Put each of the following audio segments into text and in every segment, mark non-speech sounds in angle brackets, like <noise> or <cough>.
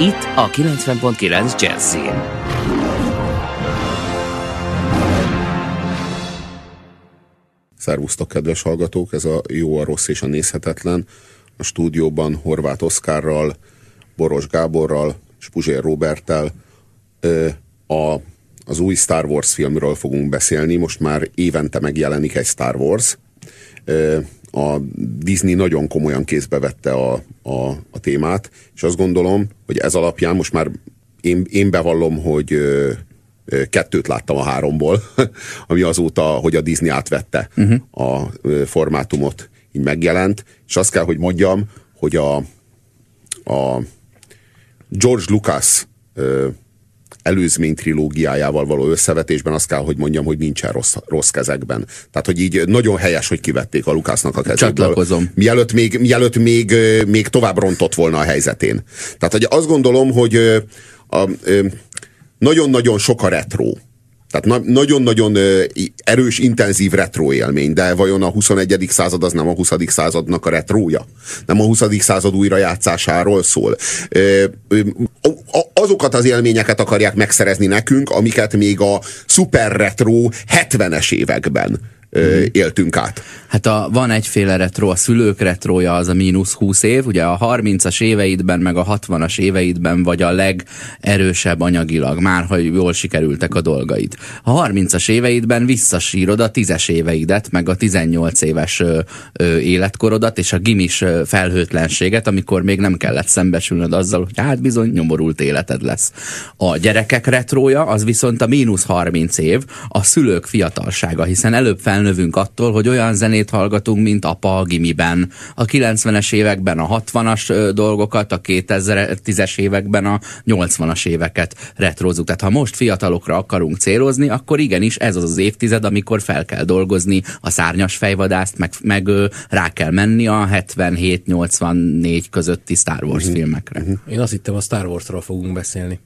Itt a 90.9 Jazzin. Szervusztok, kedves hallgatók! Ez a jó, a rossz és a nézhetetlen. A stúdióban Horváth Oszkárral, Boros Gáborral és Puzsér Roberttel a, az új Star Wars filmről fogunk beszélni. Most már évente megjelenik egy Star Wars. A Disney nagyon komolyan kézbe vette a, a, a témát, és azt gondolom, hogy ez alapján most már én, én bevallom, hogy kettőt láttam a háromból, <laughs> ami azóta, hogy a Disney átvette uh-huh. a formátumot, így megjelent, és azt kell, hogy mondjam, hogy a, a George Lucas előzmény trilógiájával való összevetésben azt kell, hogy mondjam, hogy nincsen rossz, rossz kezekben. Tehát, hogy így nagyon helyes, hogy kivették a Lukásznak a kezéből. Csatlakozom. Mielőtt még, mielőtt még, még tovább rontott volna a helyzetén. Tehát, hogy azt gondolom, hogy a, a, nagyon-nagyon sok a retro. Tehát nagyon-nagyon erős, intenzív retro élmény, de vajon a 21. század az nem a 20. századnak a retrója? Nem a 20. század újrajátszásáról szól? Azokat az élményeket akarják megszerezni nekünk, amiket még a szuper retro 70-es években éltünk át. Hát a, van egyféle retro, a szülők retroja az a mínusz 20 év, ugye a 30-as éveidben, meg a 60-as éveidben vagy a legerősebb anyagilag, már ha jól sikerültek a dolgaid. A 30-as éveidben visszasírod a 10-es éveidet, meg a 18 éves ö, ö, életkorodat, és a gimis felhőtlenséget, amikor még nem kellett szembesülnöd azzal, hogy hát bizony nyomorult életed lesz. A gyerekek retroja az viszont a mínusz 30 év, a szülők fiatalsága, hiszen előbb felnövünk attól, hogy olyan zenét hallgatunk, mint apa a gimiben. A 90-es években a 60-as dolgokat, a 2010-es években a 80-as éveket retrozunk. Tehát ha most fiatalokra akarunk célozni, akkor igenis ez az az évtized, amikor fel kell dolgozni a szárnyas fejvadászt, meg, meg rá kell menni a 77-84 közötti Star Wars uh-huh. filmekre. Uh-huh. Én azt hittem, a Star Wars-ról fogunk beszélni.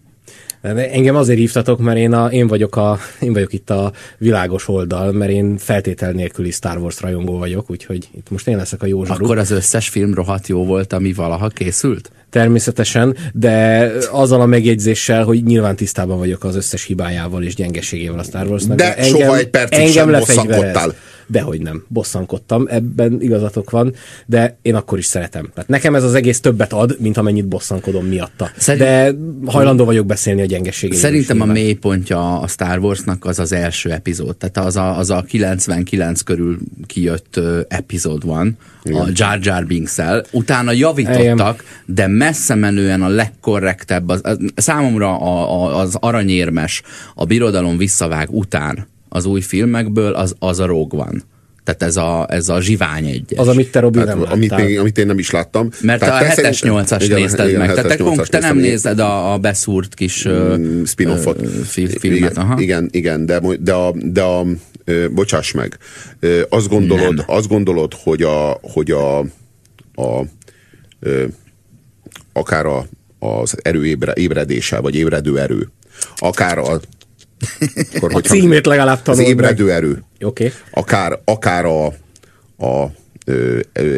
Engem azért hívtatok, mert én, a, én, vagyok a, én vagyok itt a világos oldal, mert én feltétel nélküli Star Wars rajongó vagyok, úgyhogy itt most én leszek a jó zsaru. Akkor az összes film rohadt jó volt, ami valaha készült? Természetesen, de azzal a megjegyzéssel, hogy nyilván tisztában vagyok az összes hibájával és gyengeségével a Star Warsnak. De, de engem, soha egy percig engem sem bosszankodtál. Dehogy nem, bosszankodtam, ebben igazatok van, de én akkor is szeretem. Tehát nekem ez az egész többet ad, mint amennyit bosszankodom miatta. Szerint... De hajlandó vagyok beszélni a gyengeségéről. Szerintem a mélypontja a Star Warsnak az az első epizód. Tehát az a, az a 99 körül kijött epizód van, Igen. a Jar Jar binks -el. Utána javítottak, de messze menően a legkorrektebb, az, az, számomra a, a, az aranyérmes, a birodalom visszavág után az új filmekből, az, az a Rogue One. Tehát ez a, ez a zsivány egyes. Az, amit te Robi nem amit én, amit én nem is láttam. Mert Tehát a 7-es 8-as nézted igen, meg. Tehát te, te nem nézed a, a beszúrt kis mm, spin-offot. filmet. Igen, aha. igen, igen, de, de a, de a bocsáss meg, azt gondolod, azt gondolod hogy a, hogy a, a, a akár a, az erő ébre, ébredése, vagy ébredő erő, akár a akkor, a címét legalább tanulod Az ébredő meg. erő. Okay. Akár, akár a, a,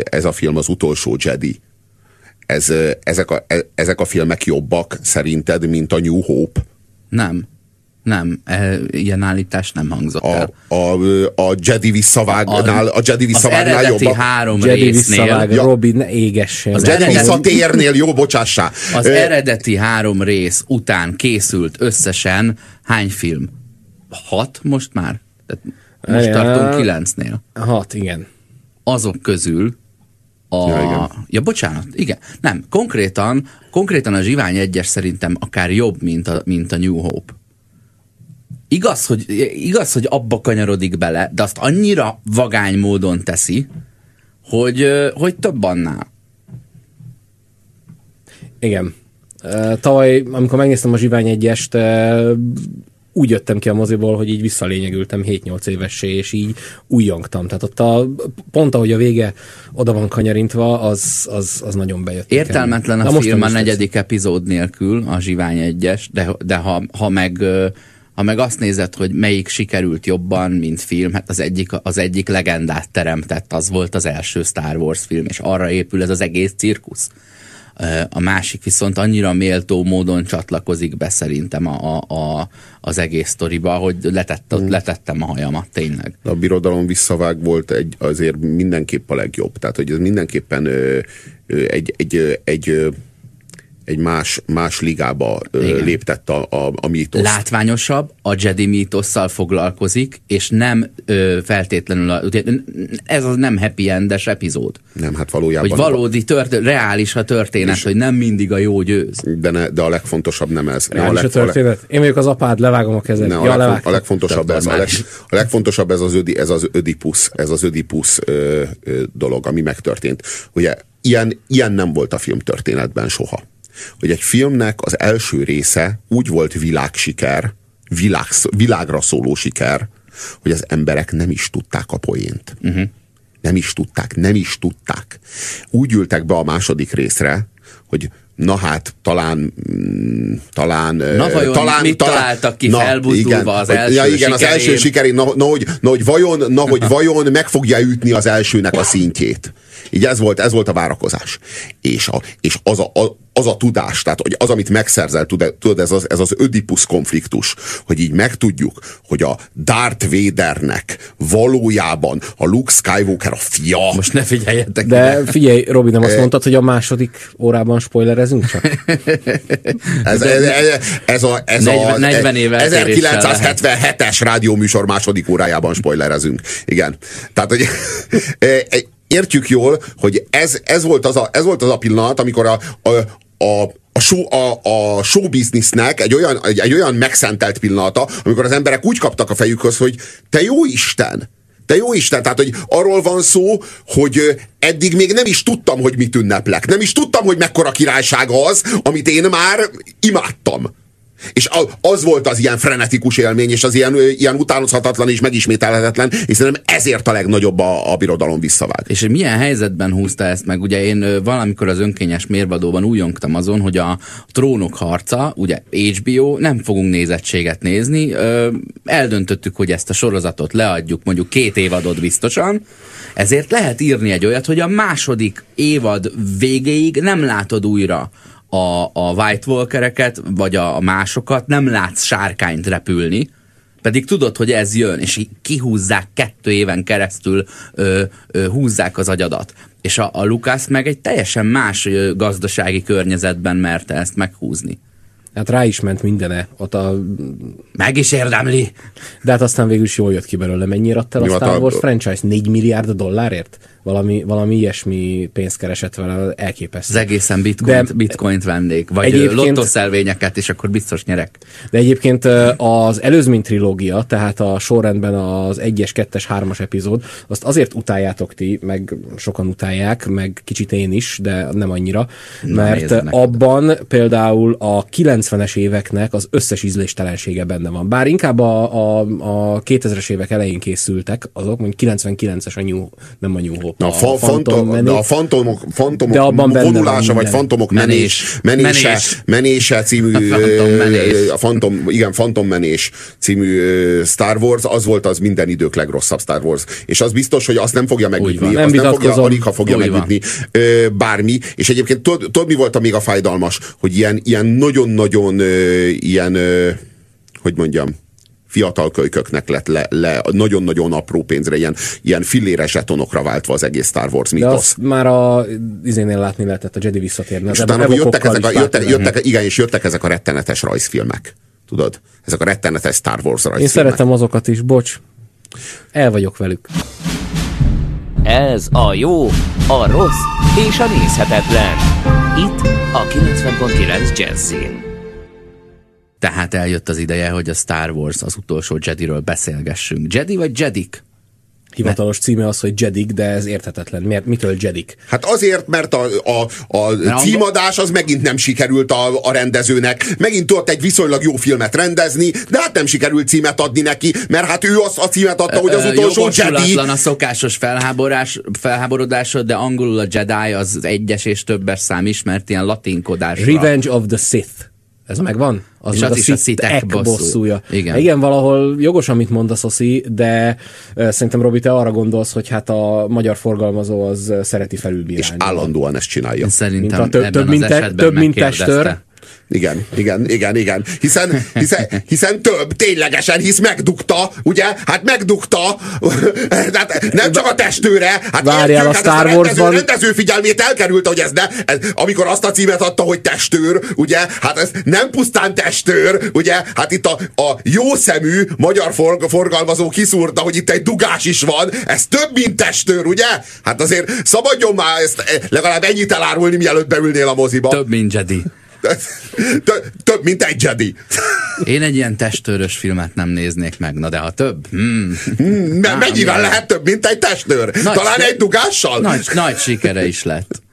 ez a film az utolsó Jedi. Ez, ezek, a, e, ezek a filmek jobbak szerinted, mint a New Hope? Nem. Nem, e, ilyen állítás nem hangzott a, el. A, a Jedi visszavágnál, a, a Jedi visszavágnál jobb. Az három Jedi résznél. Visszavág, ja. Robin égessen. Az Jedi visszatérnél, jó, bocsássá. Az eredeti három rész után készült összesen hány film? Hat most már? Tehát most ja, tartunk kilencnél. Hat, igen. Azok közül a... Ja, igen. ja, bocsánat, igen. Nem, konkrétan, konkrétan a Zsivány egyes szerintem akár jobb, mint a, mint a New Hope igaz, hogy, igaz, hogy abba kanyarodik bele, de azt annyira vagány módon teszi, hogy, hogy több annál. Igen. Tavaly, amikor megnéztem a Zsivány egyest, úgy jöttem ki a moziból, hogy így visszalényegültem 7-8 évessé, és így újjongtam. Tehát ott a, pont ahogy a vége oda van kanyarintva, az, az, az nagyon bejött. Értelmetlen a film a negyedik lesz. epizód nélkül, a Zsivány egyes, de, de ha, ha meg ha meg azt nézed, hogy melyik sikerült jobban, mint film, hát az egyik, az egyik legendát teremtett, az volt az első Star Wars film, és arra épül ez az egész cirkusz. A másik viszont annyira méltó módon csatlakozik be szerintem a, a, a, az egész sztoriba, hogy letett, mm. letettem a hajamat, tényleg. A birodalom visszavág volt egy, azért mindenképp a legjobb. Tehát, hogy ez mindenképpen ö, egy, egy, egy egy más, más ligába Igen. léptett a, a, a mítosz. Látványosabb, a Jedi mítosszal foglalkozik, és nem ö, feltétlenül, a, ez az nem happy endes epizód. Nem, hát valójában. Hogy valódi, tört, reális a történet, és, hogy nem mindig a jó győz. De, ne, de a legfontosabb nem ez. Reális a, leg, a történet? Én vagyok az apád, levágom a kezed. Ne, ja, a, legfont, a, legfontosabb ez, a, leg, a legfontosabb ez az, ödi, ez az ödipus, ez az ödipus ö, ö, dolog, ami megtörtént. Ugye ilyen, ilyen nem volt a film történetben soha hogy egy filmnek az első része úgy volt világsiker, világ, világra szóló siker, hogy az emberek nem is tudták a poént. Uh-huh. Nem is tudták, nem is tudták. Úgy ültek be a második részre, hogy na hát, talán, mm, talán, na vajon talán, mit talán, találtak ki na, felbuzdulva igen, az első ja, igen, sikerén? az első sikerén, na, na, hogy, na, hogy vajon, na, hogy <laughs> vajon meg fogja ütni az elsőnek a szintjét. Így ez volt, ez volt a várakozás. És, a, és az, a, a, az a tudás, tehát hogy az, amit megszerzel, tudod, ez az, ez az Ödipus konfliktus, hogy így megtudjuk, hogy a Darth Vadernek valójában a Luke Skywalker a fia. Most ne figyeljetek. De figyelj, Robi, nem azt mondtad, hogy a második órában spoilerezünk csak? <laughs> ez, ez, ez, ez, a, ez 40, a 40 éve 1977-es rádióműsor második órájában spoilerezünk. Igen. Tehát, hogy <laughs> értjük jól, hogy ez, ez, volt, az a, ez volt az a pillanat, amikor a, a, a, a show, a, a show businessnek egy olyan, egy, egy olyan megszentelt pillanata, amikor az emberek úgy kaptak a fejükhöz, hogy te jó Isten, te jó Isten, tehát hogy arról van szó, hogy eddig még nem is tudtam, hogy mit ünneplek. Nem is tudtam, hogy mekkora királyság az, amit én már imádtam. És az volt az ilyen frenetikus élmény, és az ilyen, ilyen utánozhatatlan és megismételhetetlen, és szerintem ezért a legnagyobb a, a birodalom visszavág. És milyen helyzetben húzta ezt meg? Ugye én valamikor az önkényes mérvadóban újongtam azon, hogy a trónok harca, ugye HBO, nem fogunk nézettséget nézni, eldöntöttük, hogy ezt a sorozatot leadjuk mondjuk két évadot biztosan, ezért lehet írni egy olyat, hogy a második évad végéig nem látod újra a, a White Walkereket, vagy a, a másokat, nem látsz sárkányt repülni, pedig tudod, hogy ez jön, és kihúzzák kettő éven keresztül, ö, ö, húzzák az agyadat. És a, a Lukász meg egy teljesen más ö, gazdasági környezetben merte ezt meghúzni. Hát rá is ment mindene. Ott a... Meg is érdemli. De hát aztán végül is jól jött ki belőle. Mennyire adta a Star Wars franchise? 4 milliárd dollárért? Valami, valami ilyesmi pénzt keresett vele, elképesztő. Az egészen bitcoint, de, bitcoint vennék, vagy lottoszelvényeket, és akkor biztos nyerek. De egyébként az előzmény trilógia, tehát a sorrendben az 1-es, 2-es, 3-as epizód, azt azért utáljátok ti, meg sokan utálják, meg kicsit én is, de nem annyira, Na, mert abban például a 90-es éveknek az összes ízléstelensége benne van. Bár inkább a, a, a 2000-es évek elején készültek, azok, mondjuk 99-es a New, nem a New Hope, Na, a, fa, fantom, fantom, de a fantomok, fantomok de abban vonulása, vagy fantomok menés, menés, menése, menése című, <laughs> a fantom, menés. igen, fantom menés című Star Wars, az volt az minden idők legrosszabb Star Wars. És az biztos, hogy azt nem fogja megütni, nem azt nem fogja, alig ha fogja megütni bármi. És egyébként tudod, mi volt a még a fájdalmas? Hogy ilyen, ilyen nagyon-nagyon ilyen, hogy mondjam, fiatal kölyköknek lett le, le nagyon-nagyon apró pénzre, ilyen, ilyen filléres zsetonokra váltva az egész Star Wars mítosz. De már a izénél látni lehetett, a Jedi visszatérni. És utána jöttek ezek, a, jöttek, jöttek, igen, és jöttek ezek a rettenetes rajzfilmek. Tudod? Ezek a rettenetes Star Wars rajzfilmek. Én szeretem azokat is, bocs. El vagyok velük. Ez a jó, a rossz és a nézhetetlen. Itt a 90.9 Jazzin. Tehát eljött az ideje, hogy a Star Wars az utolsó Jediről beszélgessünk. Jedi vagy Jedik? hivatalos címe az, hogy Jedik, de ez érthetetlen. Miért, mitől Jedik? Hát azért, mert a, a, a címadás az megint nem sikerült a, a rendezőnek. Megint tudott egy viszonylag jó filmet rendezni, de hát nem sikerült címet adni neki, mert hát ő azt a címet adta, hogy az utolsó Jedi. a szokásos felháborás, felháborodásod, de angolul a Jedi az egyes és többes szám ismert ilyen latinkodásra. Revenge of the Sith. Ez megvan? Az és az is a szitek bosszúja. bosszúja. Igen. Igen, valahol jogos, amit mondasz, Oszi, de szerintem, Robi, te arra gondolsz, hogy hát a magyar forgalmazó az szereti felülbírálni. És állandóan ezt csinálja. Szerintem mint a több, több, mint, több mint testőr. Igen, igen, igen, igen. Hiszen, hiszen, hiszen több, ténylegesen, hisz megdukta, ugye? Hát megdukta, <laughs> hát nem csak a testőre, hát Várjál, a hát Star Wars rendező, rendező figyelmét elkerült, hogy ez ne, ez, amikor azt a címet adta, hogy testőr, ugye? Hát ez nem pusztán testőr, ugye? Hát itt a, a jó szemű magyar forg, forgalmazó kiszúrta, hogy itt egy dugás is van, ez több, mint testőr, ugye? Hát azért szabadjon már ezt legalább ennyit elárulni, mielőtt beülnél a moziba. Több, mint Jedi. Több, mint egy Jedi. Én egy ilyen testőrös filmet nem néznék meg, na de ha több? Hmm. Hmm, mennyivel lehet több, mint egy testőr? Nagy Talán egy dugással? Nagy, nagy sikere is lett.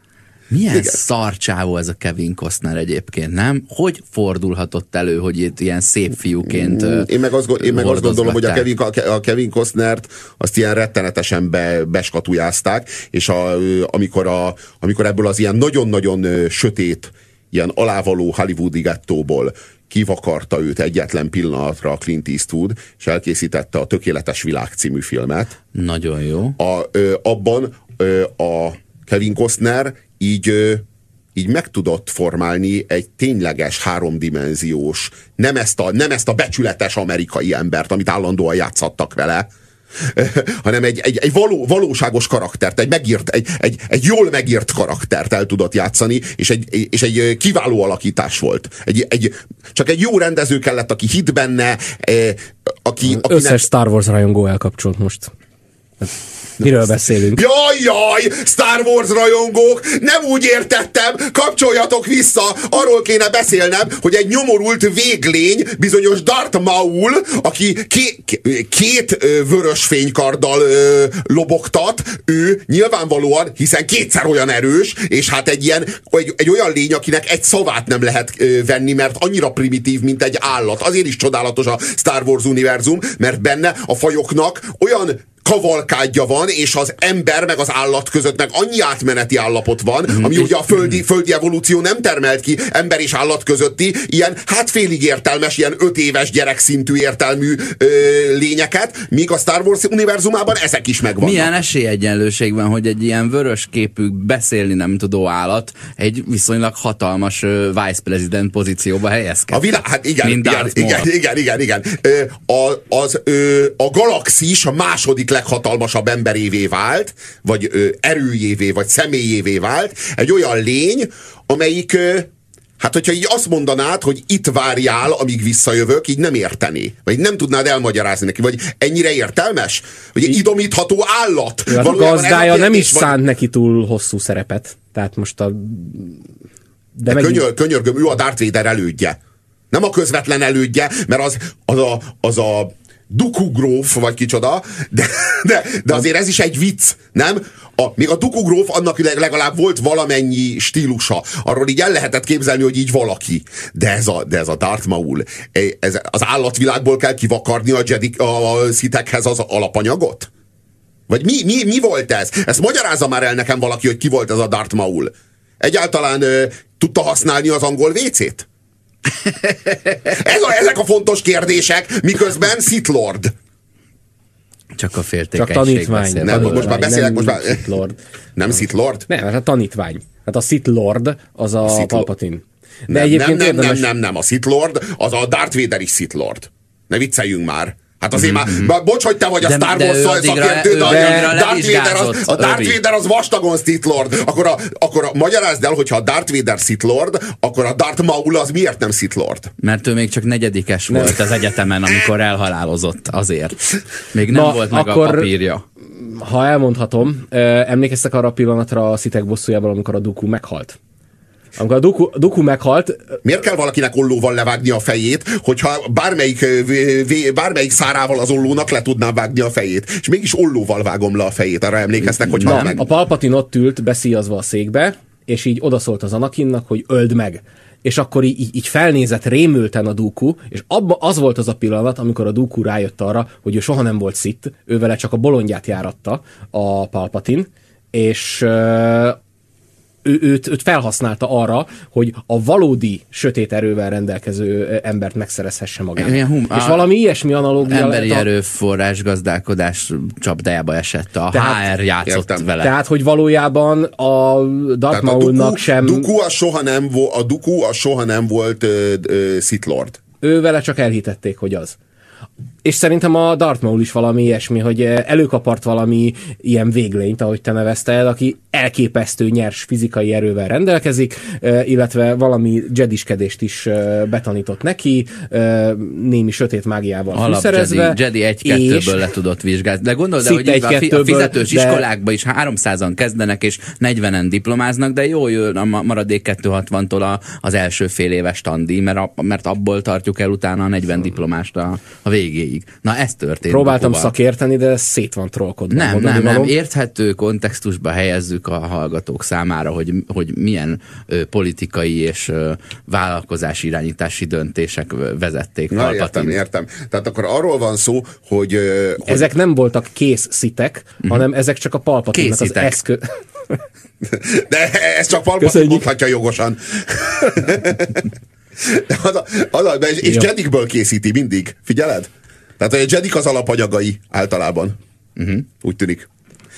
Milyen Igen. szarcsávó ez a Kevin Costner egyébként, nem? Hogy fordulhatott elő, hogy itt ilyen szép fiúként Én meg azt, én meg azt gondolom, hogy a Kevin, a Kevin Costnert azt ilyen rettenetesen be, beskatujázták, és a, amikor, a, amikor ebből az ilyen nagyon-nagyon sötét ilyen alávaló hollywoodi gettóból kivakarta őt egyetlen pillanatra a Clint Eastwood, és elkészítette a Tökéletes Világ című filmet. Nagyon jó. A, ö, abban ö, a Kevin Costner így ö, így meg tudott formálni egy tényleges háromdimenziós, nem ezt a, nem ezt a becsületes amerikai embert, amit állandóan játszattak vele, <laughs> hanem egy, egy, egy való, valóságos karaktert, egy, megírt, egy, egy, egy jól megírt karaktert el tudott játszani, és egy, és egy kiváló alakítás volt. Egy, egy, csak egy jó rendező kellett, aki hit benne, aki... Akinek... Összes Star Wars rajongó elkapcsolt most. Miről beszélünk? Jaj, jaj, Star Wars rajongók, nem úgy értettem, kapcsoljatok vissza, arról kéne beszélnem, hogy egy nyomorult véglény, bizonyos Darth Maul, aki ké, két vörös fénykarddal ö, lobogtat, ő nyilvánvalóan, hiszen kétszer olyan erős, és hát egy ilyen, egy, egy olyan lény, akinek egy szavát nem lehet ö, venni, mert annyira primitív, mint egy állat. Azért is csodálatos a Star Wars univerzum, mert benne a fajoknak olyan kavalkádja van, és az ember meg az állat között meg annyi átmeneti állapot van, mm. ami ugye a földi, földi evolúció nem termelt ki ember és állat közötti ilyen hát félig értelmes, ilyen öt éves gyerekszintű értelmű ö, lényeket, míg a Star Wars univerzumában ezek is megvannak. Milyen esélyegyenlőség van, hogy egy ilyen vörös képű, beszélni nem tudó állat egy viszonylag hatalmas ö, vice president pozícióba helyezkedik. A világ, hát igen, igen, igen, igen, igen, igen. Ö, a, az, ö, a galaxis a második leghatalmasabb emberévé vált, vagy ö, erőjévé, vagy személyévé vált, egy olyan lény, amelyik ö, Hát, hogyha így azt mondanád, hogy itt várjál, amíg visszajövök, így nem érteni. Vagy nem tudnád elmagyarázni neki, vagy ennyire értelmes? Hogy egy idomítható állat. Ja, a gazdája nem is szánt vagy... neki túl hosszú szerepet. Tehát most a... De, De megint... könyör, könyörgöm, ő a Darth Vader elődje. Nem a közvetlen elődje, mert az, az, a, az a dukugróf, vagy kicsoda, de, de, de azért ez is egy vicc, nem? A, még a dukugróf annak legalább volt valamennyi stílusa. Arról így el lehetett képzelni, hogy így valaki. De ez a, de ez a Darth Maul, ez, az állatvilágból kell kivakarni a, Jedi, a szitekhez az alapanyagot? Vagy mi, mi, mi volt ez? Ezt magyarázza már el nekem valaki, hogy ki volt ez a Darth Maul. Egyáltalán ö, tudta használni az angol vécét? Ez a, ezek a fontos kérdések, miközben Sith Lord. Csak a féltékenység. Csak tanítvány. Nem, tanítvány, most már beszélek, most már... Sith Lord. Nem Sith Lord? Nem, hát a tanítvány. Hát a Sith Lord az a, a Palpatine. De nem, nem, nem, érdemes... nem, nem, nem, a Sith Lord az a Darth Vader is Sith Lord. Ne vicceljünk már. Hát azért mm-hmm. már, bocs, hogy te vagy a de, Star Wars szakértő, de, de, a Darth Vader az, a Darth Vader az vastagon Sith Lord. Akkor, a, akkor a, magyarázd el, hogyha a Darth Vader Sith Lord, akkor a Darth Maul az miért nem Sith Lord? Mert ő még csak negyedikes nem. volt az egyetemen, amikor elhalálozott azért. Még nem Na, volt meg akkor... a papírja ha elmondhatom, emlékeztek arra a pillanatra a Szitek bosszújában, amikor a Dooku meghalt? Amikor a Duku, Duku meghalt, Miért kell valakinek ollóval levágni a fejét, hogyha bármelyik, bármelyik szárával az ollónak le tudná vágni a fejét? És mégis ollóval vágom le a fejét, arra emlékeztek, hogy nem, meg. a Palpatin ott ült beszíjazva a székbe, és így odaszólt az Anakinnak, hogy öld meg. És akkor így, így- felnézett rémülten a Dooku, és abba az volt az a pillanat, amikor a Dooku rájött arra, hogy ő soha nem volt szit, ő vele csak a bolondját járatta a Palpatin, és ő, őt, őt felhasználta arra, hogy a valódi sötét erővel rendelkező embert megszerezhesse magának. Ilyen hum- és a- valami ilyesmi analógia Emberi lehet a- erőforrás gazdálkodás csapdájába esett. A Tehát- HR játszott Értem. vele. Tehát, hogy valójában a Darth Maulnak sem... Duku a soha nem, vo, a Duku a soha nem volt ö, ö, Sith Lord. ő vele csak elhitették, hogy az. És szerintem a Darth Maul is valami ilyesmi, hogy eh, előkapart valami ilyen véglényt, ahogy te nevezted, aki elképesztő nyers fizikai erővel rendelkezik, eh, illetve valami jediskedést is eh, betanított neki, némi sötét mágiával Alap fűszerezve. Jedi, Jedi és- 1-2-ből le tudott vizsgálni. De Szinte hogy így a, fi- a 1-2-ből, fizetős de- iskolákba is 300-an kezdenek, és 40-en diplomáznak, de jó jön a ma- maradék 260-tól a, az első fél éves tandi, mert, a, mert abból tartjuk el utána a 40 diplomást a, a végéig. Na ez történt. Próbáltam Dukuval. szakérteni, de szét van trollkodva. Nem, mondani nem, nem. valóm. Érthető kontextusba helyezzük a hallgatók számára, hogy, hogy milyen ö, politikai és ö, vállalkozási irányítási döntések vezették Na, Palpatine. értem, értem. Tehát akkor arról van szó, hogy, ö, hogy Ezek nem voltak kész szitek, hanem ezek csak a palpatinnak az eszköz... <laughs> De ez csak Palpatine Köszönjük. mondhatja jogosan. <laughs> De az a, az a, és és Jó. Jedikből készíti mindig. Figyeled? Tehát a Jedik az alapanyagai általában. Uh-huh. Úgy tűnik.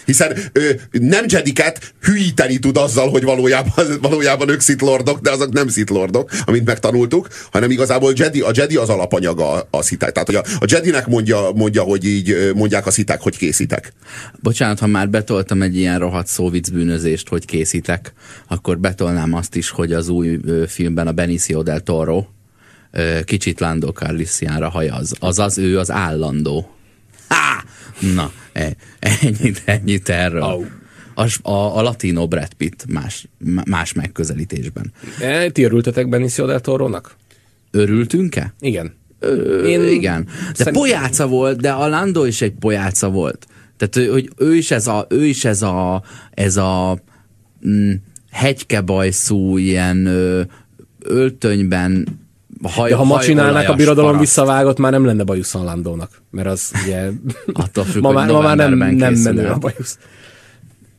Hiszen ö, nem Jediket hülyíteni tud azzal, hogy valójában, valójában ők Sith Lordok, de azok nem Sith Lordok, amit megtanultuk, hanem igazából Jedi, a Jedi az alapanyaga a, sziták. Tehát, hogy a, a Jedinek mondja, mondja, hogy így mondják a sziták, hogy készítek. Bocsánat, ha már betoltam egy ilyen rohadt szóvic bűnözést, hogy készítek, akkor betolnám azt is, hogy az új filmben a Benicio del Toro kicsit Lando Calrissianra hajaz. Azaz ő az állandó. Há! Na, e- ennyit, ennyit erről. Au. A, a, a latino Brad Pitt más, más megközelítésben. E, Ti örültetek Benicio del Toro-nak? Örültünk-e? Igen. Én, igen. De pojáca volt, de a Lando is egy pojáca volt. Tehát, hogy ő is ez a, ő is ez a, ez a mm, hegykebajszú, ilyen ö, öltönyben haj, De ha ma csinálnák a birodalom paraszt. visszavágot, már nem lenne bajusz Landónak. Mert az ugye... Attól függ, ma, már, ma már nem, nem el. a bajusz.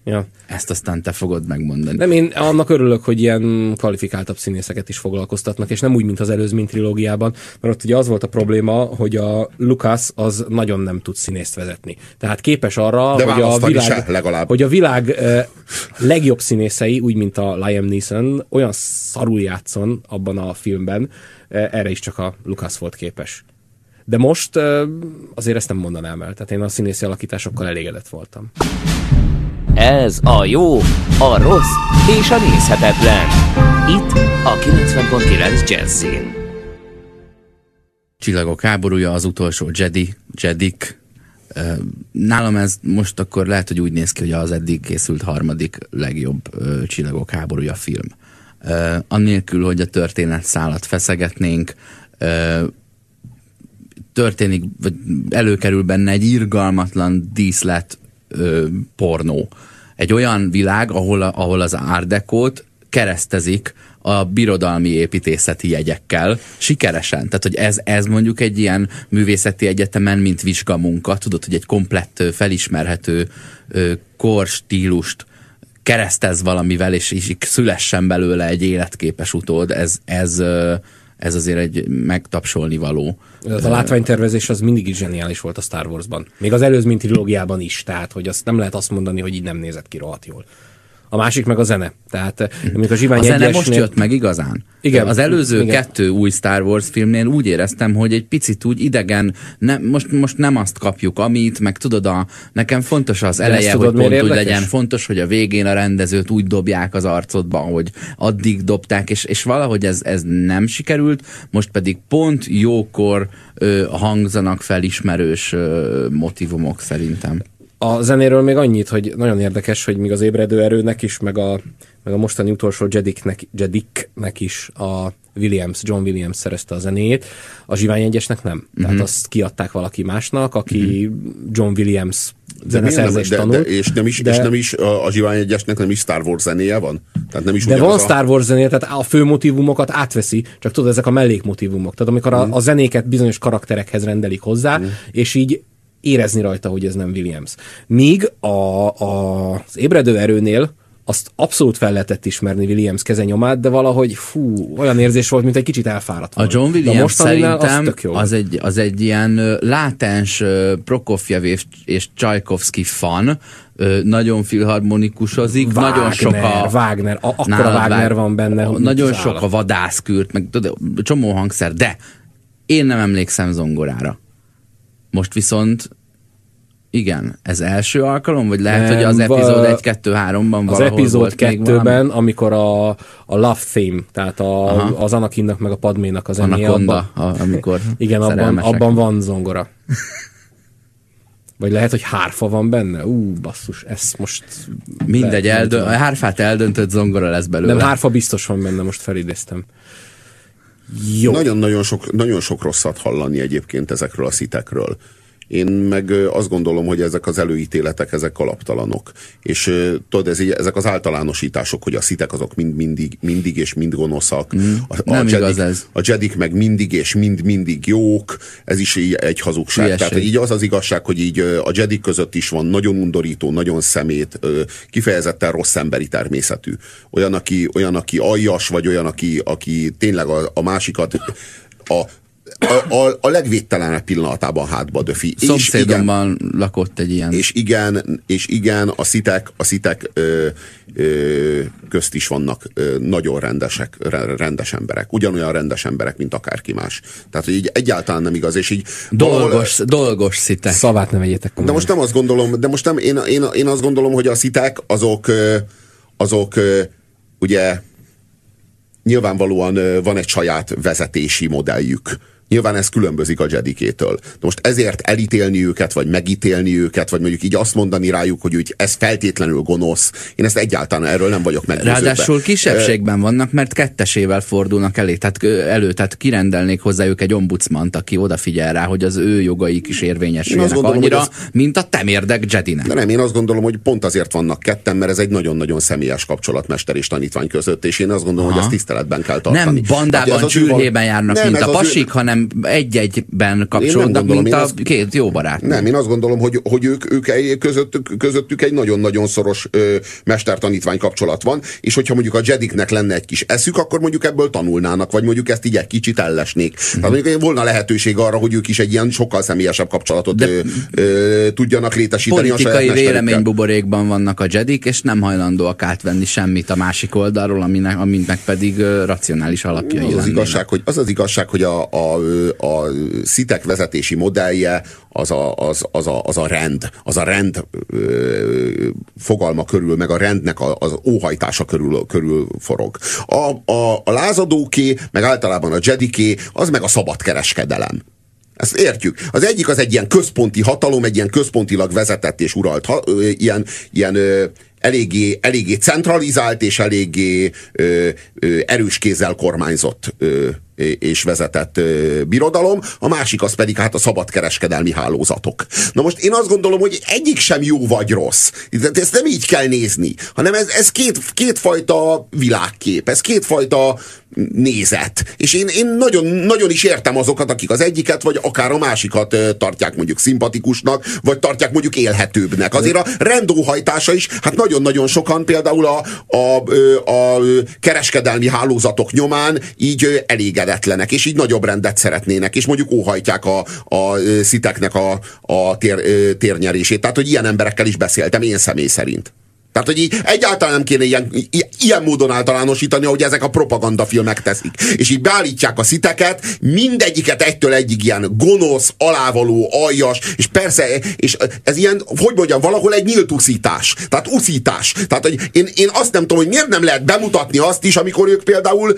Ja. Ezt aztán te fogod megmondani. Nem, én annak örülök, hogy ilyen kvalifikáltabb színészeket is foglalkoztatnak, és nem úgy, mint az előzmény trilógiában, mert ott ugye az volt a probléma, hogy a Lucas az nagyon nem tud színészt vezetni. Tehát képes arra, De hogy a világ, legalább. hogy a világ eh, legjobb színészei, úgy, mint a Liam Neeson, olyan szarul játszon abban a filmben, eh, erre is csak a Lucas volt képes. De most eh, azért ezt nem mondanám el. Tehát én a színészi alakításokkal elégedett voltam. Ez a jó, a rossz és a nézhetetlen. Itt a 90.9 Jazzin. Csillagok háborúja, az utolsó Jedi, Jedik. Nálam ez most akkor lehet, hogy úgy néz ki, hogy az eddig készült harmadik legjobb Csillagok háborúja film. Annélkül, hogy a történet szállat feszegetnénk, történik, vagy előkerül benne egy irgalmatlan díszlet ö, pornó. Egy olyan világ, ahol, ahol az árdekót keresztezik a birodalmi építészeti jegyekkel sikeresen. Tehát, hogy ez, ez mondjuk egy ilyen művészeti egyetemen, mint vizsgamunka, tudod, hogy egy komplett, felismerhető korstílust keresztez valamivel, és, és szülessen belőle egy életképes utód, ez, ez, ez azért egy megtapsolni való. A látványtervezés az mindig is zseniális volt a Star Warsban. Még az előzmény trilógiában is, tehát hogy azt nem lehet azt mondani, hogy így nem nézett ki rohadt jól. A másik meg a zene. Tehát eh, amikor a Zsivány A zene egyesnél- most jött meg igazán. Igen. Az előző Igen. kettő új Star Wars filmnél úgy éreztem, hogy egy picit úgy idegen, ne, most, most nem azt kapjuk, amit, meg tudod, a, nekem fontos az eleje, tudod, hogy pont miért úgy érdekes? legyen, fontos, hogy a végén a rendezőt úgy dobják az arcodba, hogy addig dobták, és, és valahogy ez, ez nem sikerült, most pedig pont jókor ö, hangzanak fel ismerős ö, motivumok szerintem. A zenéről még annyit, hogy nagyon érdekes, hogy míg az ébredő erőnek is, meg a, meg a mostani utolsó Jediknek, Jediknek is a Williams, John Williams szerezte a zenét, a Zsivány egyesnek nem. Uh-huh. Tehát azt kiadták valaki másnak, aki uh-huh. John Williams zeneszerzést de, tanult. De, és nem is, de, és nem is a, Zsivány egyesnek nem is Star Wars zenéje van? Tehát nem is de van a... Star Wars zenéje, tehát a fő motivumokat átveszi, csak tudod, ezek a mellékmotivumok. Tehát amikor a, a zenéket bizonyos karakterekhez rendelik hozzá, uh-huh. és így érezni rajta, hogy ez nem Williams. Míg a, a, az ébredő erőnél azt abszolút fel lehetett ismerni Williams kezenyomát, de valahogy fú, olyan érzés volt, mint egy kicsit elfáradt. A John Williams szerintem az, az, egy, az egy ilyen látens Prokofjev és, Csajkovszki fan, nagyon filharmonikusozik, Wagner, nagyon sok a... Wagner, a, akkora Wagner van benne. Hogy nagyon sok a vadászkürt, meg tudod, csomó hangszer, de én nem emlékszem zongorára. Most viszont igen, ez első alkalom, vagy lehet, Nem, hogy az epizód 1-2-3-ban Az epizód 2-ben, amikor a, a Love Theme, tehát a, az Anakinnak meg a Padménak az. Anaconda, abban, a, amikor <laughs> Igen, abban, abban van zongora. Vagy lehet, hogy hárfa van benne? Ú, basszus, ez most... Mindegy, eldö- a hárfát eldöntött zongora lesz belőle. Nem, hárfa biztos van benne, most felidéztem. Jó. Nagyon-nagyon sok, nagyon sok rosszat hallani egyébként ezekről a szitekről. Én meg azt gondolom, hogy ezek az előítéletek, ezek alaptalanok. És tudod, ez, ezek az általánosítások, hogy a szitek azok mind, mindig, mindig és mind gonoszak. Mm, a, nem a, jedik, ez. a jedik meg mindig és mind mindig jók. Ez is egy hazugság. Ilyeség. Tehát így az az igazság, hogy így a jedik között is van nagyon undorító, nagyon szemét, kifejezetten rossz emberi természetű. Olyan, aki, olyan, aki aljas, vagy olyan, aki, aki tényleg a, a másikat a a, a, a legvédtelenebb pillanatában hátba döfi. Szomszédomban és igen, lakott egy ilyen. És igen, és igen a szitek, a szitek ö, ö, közt is vannak ö, nagyon rendesek, rendes emberek. Ugyanolyan rendes emberek, mint akárki más. Tehát, hogy így egyáltalán nem igaz, és így... Dolgos, valahol, dolgos szitek. Szavát nem vegyétek De most nem azt gondolom, de most nem, én, én, én azt gondolom, hogy a szitek azok, azok ugye nyilvánvalóan van egy saját vezetési modelljük Nyilván ez különbözik a Jedikétől. De most ezért elítélni őket, vagy megítélni őket, vagy mondjuk így azt mondani rájuk, hogy úgy ez feltétlenül gonosz. Én ezt egyáltalán erről nem vagyok meggyőződve. Ráadásul kisebbségben vannak, mert kettesével fordulnak elé, tehát elő, tehát kirendelnék hozzájuk egy ombudsmant, aki odafigyel rá, hogy az ő jogaik is érvényesüljenek gondolom, annyira, ez... mint a temérdek Jedinek. De nem, én azt gondolom, hogy pont azért vannak ketten, mert ez egy nagyon-nagyon személyes kapcsolat mester és tanítvány között, és én azt gondolom, Aha. hogy ezt tiszteletben kell tartani. Nem bandában, csürhében járnak, nem, mint a pasik, ő... hanem hanem egy-egyben kapcsolódnak, gondolom, mint a azt, két jó barát. Nem, én azt gondolom, hogy, hogy ők, ők közöttük, közöttük egy nagyon-nagyon szoros ö, mester-tanítvány kapcsolat van, és hogyha mondjuk a Jediknek lenne egy kis eszük, akkor mondjuk ebből tanulnának, vagy mondjuk ezt így egy kicsit ellesnék. Mm. Tehát mondjuk volna lehetőség arra, hogy ők is egy ilyen sokkal személyesebb kapcsolatot De, ö, ö, tudjanak létesíteni politikai a véleménybuborékban vannak a Jedik, és nem hajlandóak átvenni semmit a másik oldalról, aminek, aminek pedig ö, racionális alapjai az, az igazság, hogy Az az igazság, hogy a, a a szitek vezetési modellje az a, az, az, a, az a rend, az a rend fogalma körül, meg a rendnek a, az óhajtása körül, körül forog. A, a, a lázadóké, meg általában a jediké, az meg a szabadkereskedelem. Ezt értjük. Az egyik az egy ilyen központi hatalom, egy ilyen központilag vezetett és uralt, ha, ö, ilyen, ilyen ö, eléggé, eléggé centralizált és eléggé ö, ö, erős kézzel kormányzott ö, és vezetett birodalom, a másik az pedig hát a szabadkereskedelmi hálózatok. Na most én azt gondolom, hogy egyik sem jó vagy rossz. Ezt nem így kell nézni, hanem ez, ez két, kétfajta világkép, ez kétfajta nézet. És én, én nagyon, nagyon is értem azokat, akik az egyiket, vagy akár a másikat tartják mondjuk szimpatikusnak, vagy tartják mondjuk élhetőbbnek. Azért a rendóhajtása is, hát nagyon-nagyon sokan például a, a, a kereskedelmi hálózatok nyomán így elégedetlenek, és így nagyobb rendet szeretnének, és mondjuk óhajtják a, a sziteknek a, a tér, térnyerését. Tehát, hogy ilyen emberekkel is beszéltem én személy szerint. Tehát, hogy így egyáltalán nem kéne ilyen, ilyen módon általánosítani, ahogy ezek a propagandafilmek teszik. És így beállítják a sziteket, mindegyiket egytől egyig ilyen gonosz, alávaló, aljas, és persze, és ez ilyen, hogy mondjam, valahol egy nyílt uszítás. Tehát uszítás. Tehát, hogy én, én azt nem tudom, hogy miért nem lehet bemutatni azt is, amikor ők például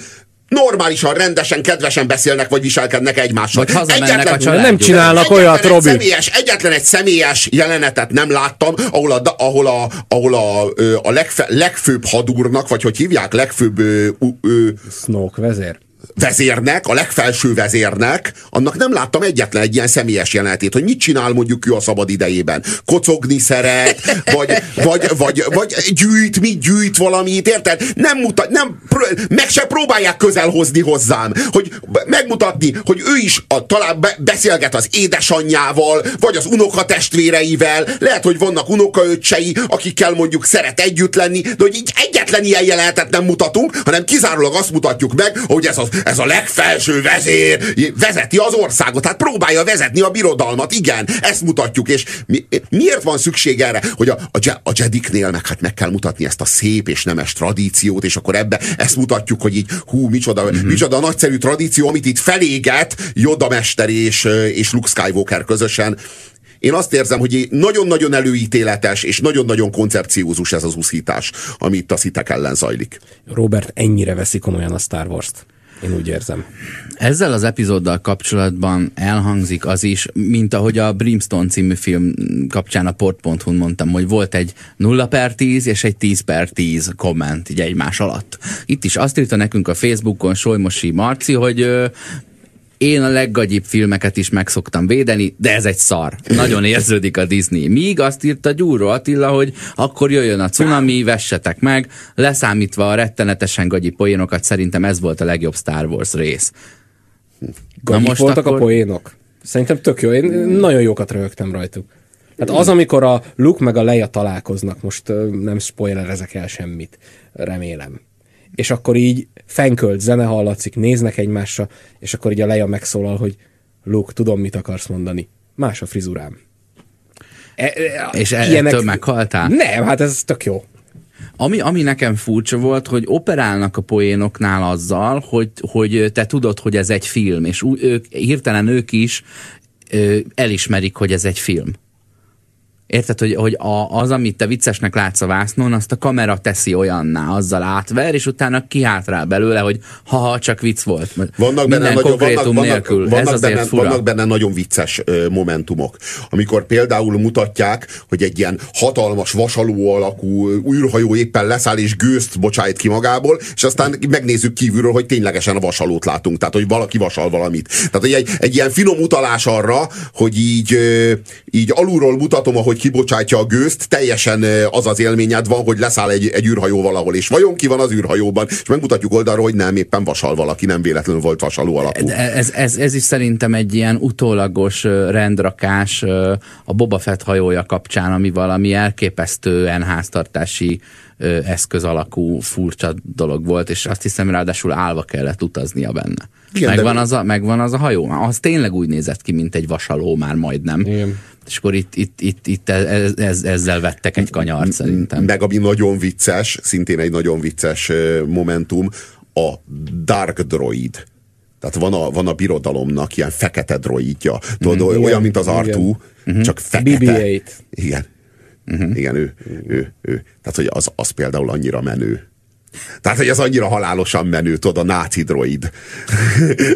normálisan, rendesen, kedvesen beszélnek, vagy viselkednek egymással. Vagy Egyetlen- a. Nem csinálnak egyetlen olyat, egy Robi. Személyes, egyetlen egy személyes jelenetet nem láttam, ahol a, ahol a, ahol a, a legfe, legfőbb hadúrnak, vagy hogy hívják, legfőbb ö, ö, Snoke vezér. Vezérnek, a legfelső vezérnek, annak nem láttam egyetlen egy ilyen személyes jelenetét, hogy mit csinál mondjuk ő a szabad idejében. Kocogni szeret, vagy, vagy, vagy, vagy gyűjt, mit gyűjt valamit, érted? Nem mutat, nem, meg se próbálják közel hozni hozzám, hogy megmutatni, hogy ő is a, talán be, beszélget az édesanyjával, vagy az unokatestvéreivel, lehet, hogy vannak unokaöccsei, akikkel mondjuk szeret együtt lenni, de hogy így egyetlen ilyen jelenetet nem mutatunk, hanem kizárólag azt mutatjuk meg, hogy ez a, ez a legfelső vezér vezeti az országot, hát próbálja vezetni a birodalmat, igen, ezt mutatjuk, és mi, miért van szükség erre, hogy a, a, a Jediknél meg, hát meg kell mutatni ezt a szép és nemes tradíciót, és akkor ebbe ezt mutatjuk, hogy így hú, micsoda, mm-hmm. micsoda nagyszerű tradíció, amit itt feléget Yoda mester és, és Luke Skywalker közösen. Én azt érzem, hogy nagyon-nagyon előítéletes és nagyon-nagyon koncepciózus ez az úszítás, ami itt a szitek ellen zajlik. Robert ennyire veszi komolyan a Star Wars-t. Én úgy érzem. Ezzel az epizóddal kapcsolatban elhangzik az is, mint ahogy a Brimstone című film kapcsán a port.hu-n mondtam, hogy volt egy 0 per 10 és egy 10 per 10 komment így egymás alatt. Itt is azt írta nekünk a Facebookon Solymosi Marci, hogy én a leggagyibb filmeket is meg szoktam védeni, de ez egy szar. Nagyon érződik a Disney. Míg azt írta Gyúró Attila, hogy akkor jöjjön a cunami, vessetek meg, leszámítva a rettenetesen gagyi poénokat, szerintem ez volt a legjobb Star Wars rész. Gagyik most voltak akkor... a poénok? Szerintem tök jó. Én nagyon jókat röhögtem rajtuk. Hát az, amikor a Luke meg a Leia találkoznak, most nem spoilerezek el semmit, remélem. És akkor így fenkölt zene hallatszik, néznek egymásra, és akkor így a Leia megszólal, hogy Luke, tudom, mit akarsz mondani. Más a frizurám. E, e, És ettől meghaltál? Nem, hát ez tök jó. Ami, ami nekem furcsa volt, hogy operálnak a poénoknál azzal, hogy, hogy te tudod, hogy ez egy film, és ú- ők, hirtelen ők is ö, elismerik, hogy ez egy film. Érted, hogy, hogy a, az, amit te viccesnek látsz a vásznon, azt a kamera teszi olyanná, azzal átver, és utána kihátrál belőle, hogy ha csak vicc volt. Vannak benne, nagyon, konkrétum vannak, nélkül. vannak, Ez vannak, benne, fura. vannak benne nagyon vicces ö, momentumok. Amikor például mutatják, hogy egy ilyen hatalmas vasaló alakú űrhajó éppen leszáll és gőzt bocsájt ki magából, és aztán megnézzük kívülről, hogy ténylegesen a vasalót látunk, tehát hogy valaki vasal valamit. Tehát hogy egy, egy ilyen finom utalás arra, hogy így, ö, így alulról mutatom, ahogy kibocsátja a gőzt, teljesen az az élményed van, hogy leszáll egy, egy űrhajó valahol, és vajon ki van az űrhajóban, és megmutatjuk oldalról, hogy nem, éppen vasal valaki, nem véletlenül volt vasaló alakú. Ez, ez, ez is szerintem egy ilyen utólagos rendrakás a Boba Fett hajója kapcsán, ami valami elképesztően háztartási eszköz alakú furcsa dolog volt, és azt hiszem ráadásul állva kellett utaznia benne. Igen, megvan, de- az a, megvan az a hajó? Az tényleg úgy nézett ki, mint egy vasaló már majdnem. Igen. És akkor itt, itt, itt, itt ez, ez, ezzel vettek egy kanyart szerintem. Meg ami nagyon vicces, szintén egy nagyon vicces momentum, a Dark Droid. Tehát van a, van a birodalomnak ilyen fekete droidja. Tudod, olyan, Igen, mint az R2, csak fekete. BB-8. Igen. Igen, ő, ő, ő. Tehát, hogy az, az például annyira menő. Tehát, hogy ez annyira halálosan menő, tudod, a náci droid.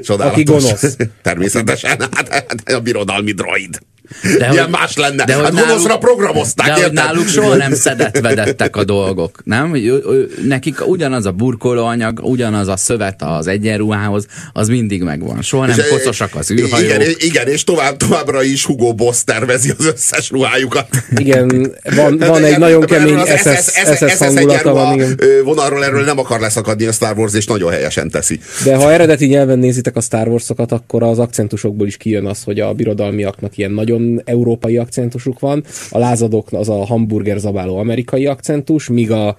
Csodálatos. Aki gonosz. Természetesen, hát, hát a birodalmi droid. De hogy- más lenne. de hogy hát gonoszra programozták, De hogy érted? náluk soha nem szedetvedettek a dolgok, nem? Hogy Nekik ugyanaz a burkolóanyag, ugyanaz a szövet az egyenruhához, az mindig megvan. Soha nem És, koszosak az űrhajók. Igen, igen és tovább, továbbra is Hugo Boss tervezi az összes ruhájukat. Igen, van, Tehát van egy nagyon kemény az SS, SS hangulata van, igen. vonalról erről nem akar leszakadni a Star Wars, és nagyon helyesen teszi. De ha eredeti nyelven nézitek a Star Wars-okat, akkor az akcentusokból is kijön az, hogy a birodalmiaknak ilyen nagyon európai akcentusuk van, a lázadók az a hamburger zabáló amerikai akcentus, míg a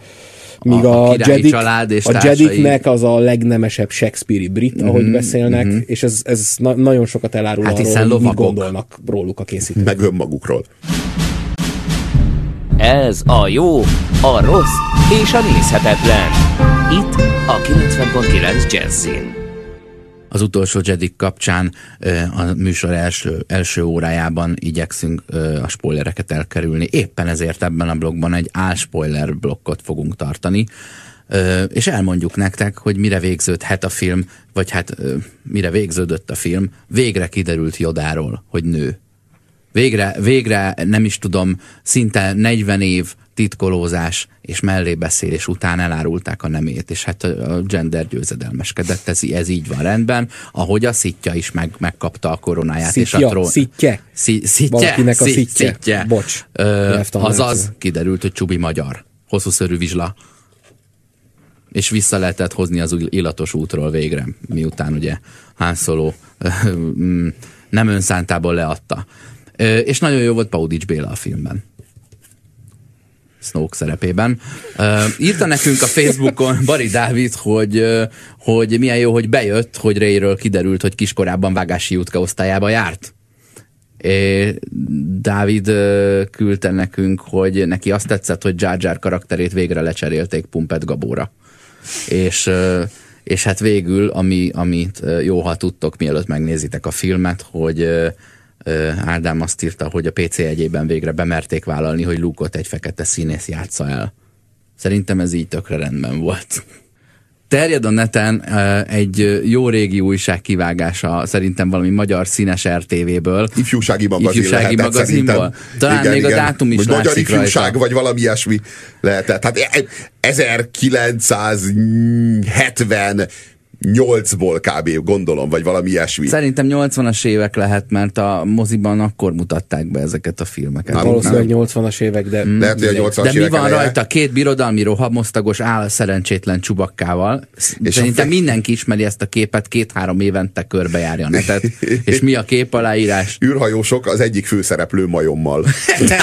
míg A- a, Jedik, család és a. Jediknek az a legnemesebb Shakespeare-i brit, Mhm, ahogy beszélnek, és ez, ez na- nagyon sokat elárul Hát arról, hogy mit gondolnak róluk a készítők. Meg önmagukról. Ez a jó, a rossz és a nézhetetlen. Itt a 90.9 Jazzin. Az utolsó Jedik kapcsán a műsor első, első órájában igyekszünk a spoilereket elkerülni. Éppen ezért ebben a blogban egy álspoiler blokkot fogunk tartani. És elmondjuk nektek, hogy mire végződhet a film, vagy hát mire végződött a film. Végre kiderült Jodáról, hogy nő. Végre, végre nem is tudom, szinte 40 év titkolózás és mellébeszélés után elárulták a nemét, és hát a gender győzedelmeskedett, ez, ez így van rendben, ahogy a szitja is meg, megkapta a koronáját. Szitja, és a trón... szitje. Szí, szitje? Valakinek a szitje. szitje. Bocs. Ö, azaz kiderült, hogy Csubi magyar. Hosszú szörű vizsla. És vissza lehetett hozni az illatos útról végre, miután ugye mm, nem önszántából leadta. És nagyon jó volt Paudics Béla a filmben. Snoke szerepében. Uh, írta nekünk a Facebookon <laughs> Bari Dávid, hogy, hogy milyen jó, hogy bejött, hogy Rayről kiderült, hogy kiskorában vágási útka osztályába járt. É, Dávid küldte nekünk, hogy neki azt tetszett, hogy Jar Jar karakterét végre lecserélték Pumpet Gabóra. És, és hát végül, ami, amit jó, ha tudtok, mielőtt megnézitek a filmet, hogy Ádám azt írta, hogy a PC egyében végre bemerték vállalni, hogy Lúkot egy fekete színész játsza el. Szerintem ez így tökre rendben volt. <laughs> Terjed a neten egy jó régi újság kivágása, szerintem valami magyar színes RTV-ből. Ifjúsági magazin Ifjúsági lehetett, magazinból. Talán igen, még igen. a dátum is vagy Magyar ifjúság, rajta. vagy valami ilyesmi lehetett. Hát e- e- 1970 8-ból kb. gondolom, vagy valami ilyesmi. Szerintem 80-as évek lehet, mert a moziban akkor mutatták be ezeket a filmeket. Nem, Valószínűleg nem. 80-as évek, de... Mm, lehet, hogy a 80-as De évek mi van eleje? rajta? Két birodalmi rohamosztagos áll szerencsétlen csubakkával. És Szerintem fe... mindenki ismeri ezt a képet, két-három évente körbejárja a netet. <laughs> és mi a kép aláírás? Űrhajósok az egyik főszereplő majommal. de,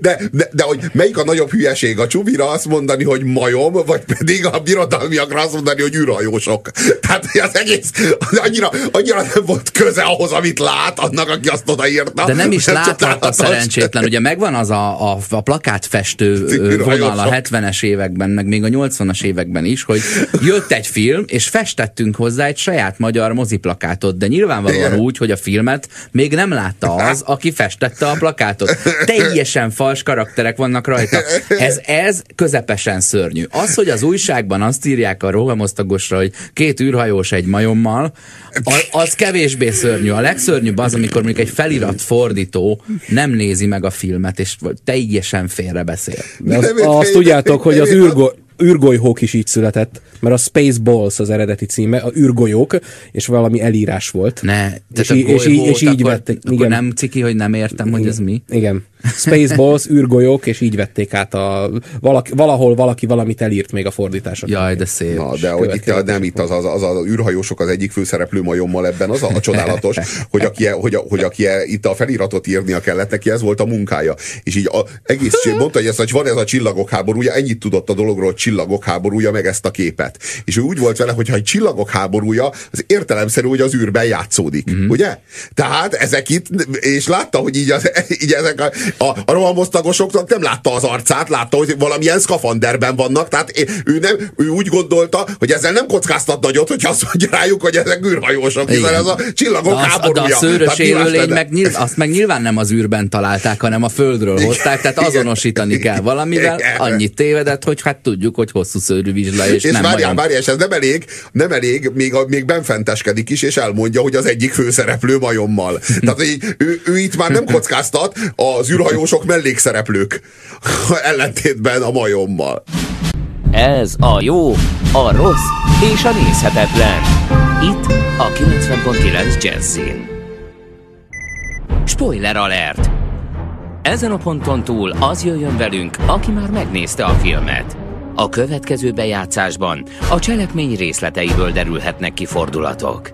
de, de, de, hogy melyik a nagyobb hülyeség? A csubira azt mondani, hogy majom, vagy pedig a birodalmiakra azt mondani, hogy űrhajó űrhajósok. <laughs> Tehát az egész annyira, annyira nem volt köze ahhoz, amit lát, annak, aki azt odaírta. De nem is <laughs> láthatta szerencsétlen. Ugye megvan az a, a, a plakátfestő vonal a 70-es években, meg még a 80-as években is, hogy jött egy film, és festettünk hozzá egy saját magyar moziplakátot, de nyilvánvalóan Igen. úgy, hogy a filmet még nem látta az, aki festette a plakátot. Teljesen fals karakterek vannak rajta. Ez, ez közepesen szörnyű. Az, hogy az újságban azt írják a rohamosztagosra, hogy két űrhajós egy majommal, a- az kevésbé szörnyű. A legszörnyűbb az, amikor mondjuk egy felirat fordító nem nézi meg a filmet, és teljesen félrebeszél. De az, Nem, azt én- tudjátok, hogy az űrgo, űrgolyhók is így született, mert a Spaceballs az eredeti címe, a űrgolyók, és valami elírás volt. Ne, tehát és, a í- és, így, golyót és így akkor, vették. Akkor igen. nem ciki, hogy nem értem, hogy ez mi. Igen. Spaceballs, űrgolyók, és így vették át a... Valaki, valahol valaki valamit elírt még a fordítások. Jaj, de szép. Na, de hogy itt a, nem itt az, az, az, az űrhajósok az egyik főszereplő majommal ebben az a, a csodálatos, <laughs> hogy aki, hogy, a, hogy aki itt a feliratot írnia kellett, neki ez volt a munkája. És így a, egész mondta, hogy ez, hogy van ez a csillagok háborúja, ennyit tudott a dologról, csillagok háborúja, meg ezt a képet. És ő úgy volt vele, hogy ha egy csillagok háborúja, az értelemszerű, hogy az űrben játszódik. Mm-hmm. Ugye? Tehát ezek itt, és látta, hogy így, az, <laughs> így ezek a, a, a rohamosztagosoknak nem látta az arcát, látta, hogy valamilyen szkafanderben vannak, tehát ő, nem, ő úgy gondolta, hogy ezzel nem kockáztat nagyot, hogyha azt mondja rájuk, hogy ezek űrhajósok, hiszen ez a csillagok de, az, de háborúja. a szőrös élőlény meg, nyilv, azt meg nyilván nem az űrben találták, hanem a földről hozták, tehát azonosítani kell valamivel. Annyit tévedett, hogy hát tudjuk, hogy hosszú szőrű vizsla, és, És nem várjál, majom. várjál, és ez nem elég, nem elég, még, még benfenteskedik is, és elmondja, hogy az egyik főszereplő majommal. <laughs> Tehát így, ő, ő itt már nem kockáztat, az űrhajósok mellékszereplők <laughs> ellentétben a majommal. Ez a jó, a rossz és a nézhetetlen. Itt a 90.9 Jazzin. Spoiler alert! Ezen a ponton túl az jöjjön velünk, aki már megnézte a filmet. A következő bejátszásban a cselekmény részleteiből derülhetnek ki fordulatok.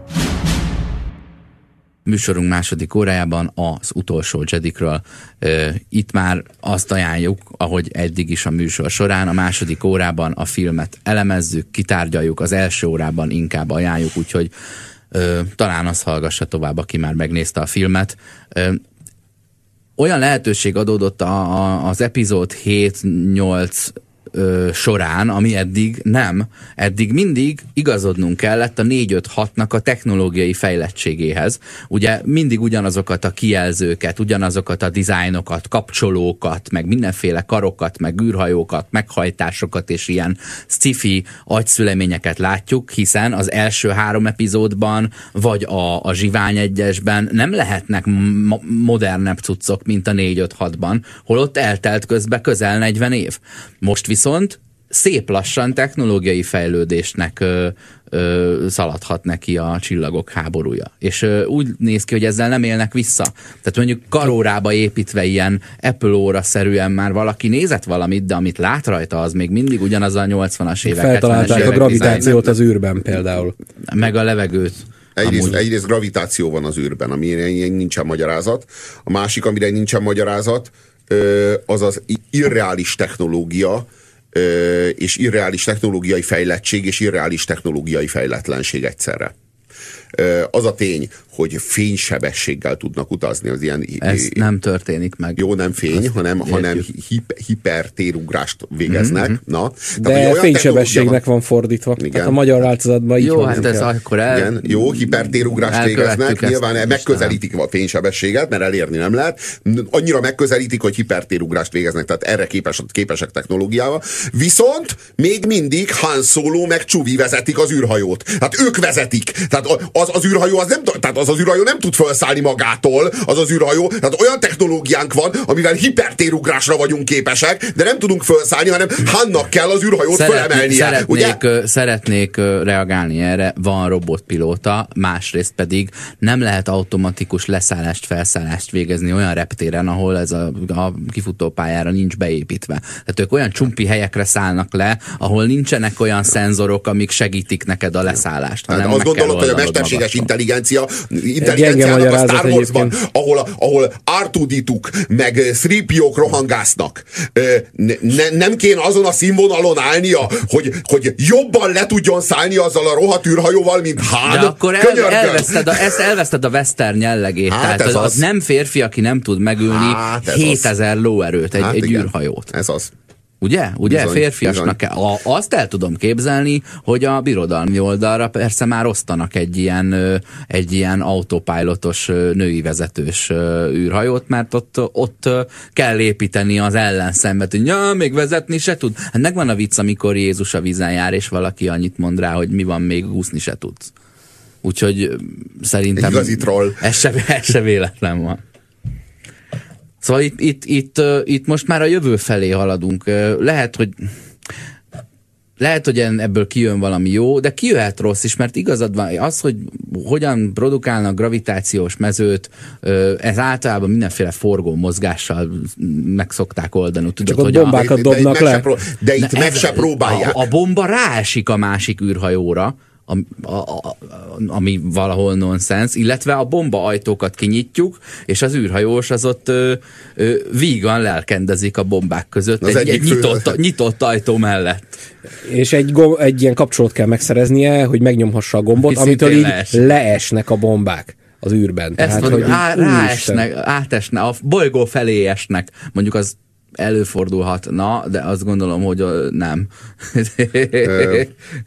műsorunk második órájában az utolsó Jedikről. Itt már azt ajánljuk, ahogy eddig is a műsor során, a második órában a filmet elemezzük, kitárgyaljuk, az első órában inkább ajánljuk, úgyhogy talán azt hallgassa tovább, aki már megnézte a filmet. Olyan lehetőség adódott a, a, az epizód 7-8 ö, során, ami eddig nem. Eddig mindig igazodnunk kellett a 4-5-6-nak a technológiai fejlettségéhez. Ugye mindig ugyanazokat a kijelzőket, ugyanazokat a dizájnokat, kapcsolókat, meg mindenféle karokat, meg űrhajókat, meghajtásokat és ilyen sci-fi agyszüleményeket látjuk, hiszen az első három epizódban, vagy a, a Zsivány egyesben nem lehetnek mo- modernebb cuccok, mint a 4-5-6-ban, holott eltelt közbe közel 40 év. Most viszont szép lassan technológiai fejlődésnek ö, ö, szaladhat neki a csillagok háborúja. És ö, úgy néz ki, hogy ezzel nem élnek vissza. Tehát mondjuk karórába építve ilyen Apple óra-szerűen már valaki nézett valamit, de amit lát rajta, az még mindig ugyanaz a 80-as évek, 70-es Feltalálták a évek gravitációt az űrben például. Meg a levegőt. Egyrészt, Amúgy. egyrészt gravitáció van az űrben, amire nincsen magyarázat. A másik, amire nincsen magyarázat, az az irreális technológia, és irreális technológiai fejlettség, és irreális technológiai fejletlenség egyszerre. Az a tény, hogy fénysebességgel tudnak utazni az ilyen... Ez nem történik meg. Jó, nem fény, hanem, hanem értjük. hip, hipertérugrást végeznek. Mhm, Na, De Tehát, olyan fénysebességnek van fordítva. Igen. Tehát a magyar változatban így Jó, van, hát ez akkor el... igen, jó, hipertérugrást végeznek, nyilván megközelítik a fénysebességet, mert elérni nem lehet. Annyira megközelítik, hogy hipertérugrást végeznek, tehát erre képes, képesek technológiával. Viszont még mindig Han Solo meg Csuvi vezetik az űrhajót. Tehát ők vezetik. Tehát az, az űrhajó az nem, tehát az, az űrhajó nem tud felszállni magától, az az űrhajó. Tehát olyan technológiánk van, amivel hipertérugrásra vagyunk képesek, de nem tudunk felszállni, hanem Hannak kell az űrhajót fölemelnie. szeretnék, Ugye? szeretnék reagálni erre, van robotpilóta, másrészt pedig nem lehet automatikus leszállást, felszállást végezni olyan reptéren, ahol ez a, a kifutópályára nincs beépítve. Tehát ők olyan csumpi helyekre szállnak le, ahol nincsenek olyan szenzorok, amik segítik neked a leszállást. Hát azt gondolod, hogy a oldanod mesterséges intelligencia, intelligenciának a Star Warsban, ahol, ahol Artudituk meg 3 rohangásznak, ne, ne, nem kéne azon a színvonalon állnia, hogy, hogy jobban le tudjon szállni azzal a rohadt űrhajóval, mint Han? De akkor el, elveszted, a, ezt elveszted a western jellegét. Hát Tehát ez az, az, az. nem férfi, aki nem tud megülni Hát ez az. 7000 lóerőt egy, Hát egy igen. űrhajót. Ez az. Ugye? Ugye? Bizony, Férfiasnak kell. A, azt el tudom képzelni, hogy a birodalmi oldalra persze már osztanak egy ilyen, egy ilyen autopilotos női vezetős űrhajót, mert ott, ott kell építeni az ellenszembet, hogy ja, még vezetni se tud. Hát megvan a vicc, amikor Jézus a vízen jár, és valaki annyit mond rá, hogy mi van, még úszni se tudsz. Úgyhogy szerintem Igazi troll. ez se, ez se véletlen van. Szóval itt, itt, itt, itt most már a jövő felé haladunk. Lehet, hogy lehet, hogy ebből kijön valami jó, de kijöhet rossz is, mert igazad van, az, hogy hogyan produkálnak gravitációs mezőt, ez általában mindenféle forgó mozgással meg szokták oldani. Tudod, ott hogy a, bombákat De- de itt dobnak meg le. se pró- De itt Na meg ez- se próbálják. A, a bomba ráesik a másik űrhajóra, a, a, a, ami valahol nonsens, illetve a bomba ajtókat kinyitjuk, és az űrhajós az ott ö, ö, vígan lelkendezik a bombák között Az egy, egy fő- nyitott, nyitott ajtó mellett. És egy, gom- egy ilyen kapcsolót kell megszereznie, hogy megnyomhassa a gombot, Ami amitől így lees. leesnek a bombák az űrben. Ezt mondjuk, hogy á, így, úristen. ráesnek, átesnek, a bolygó felé esnek. Mondjuk az előfordulhatna, de azt gondolom, hogy nem.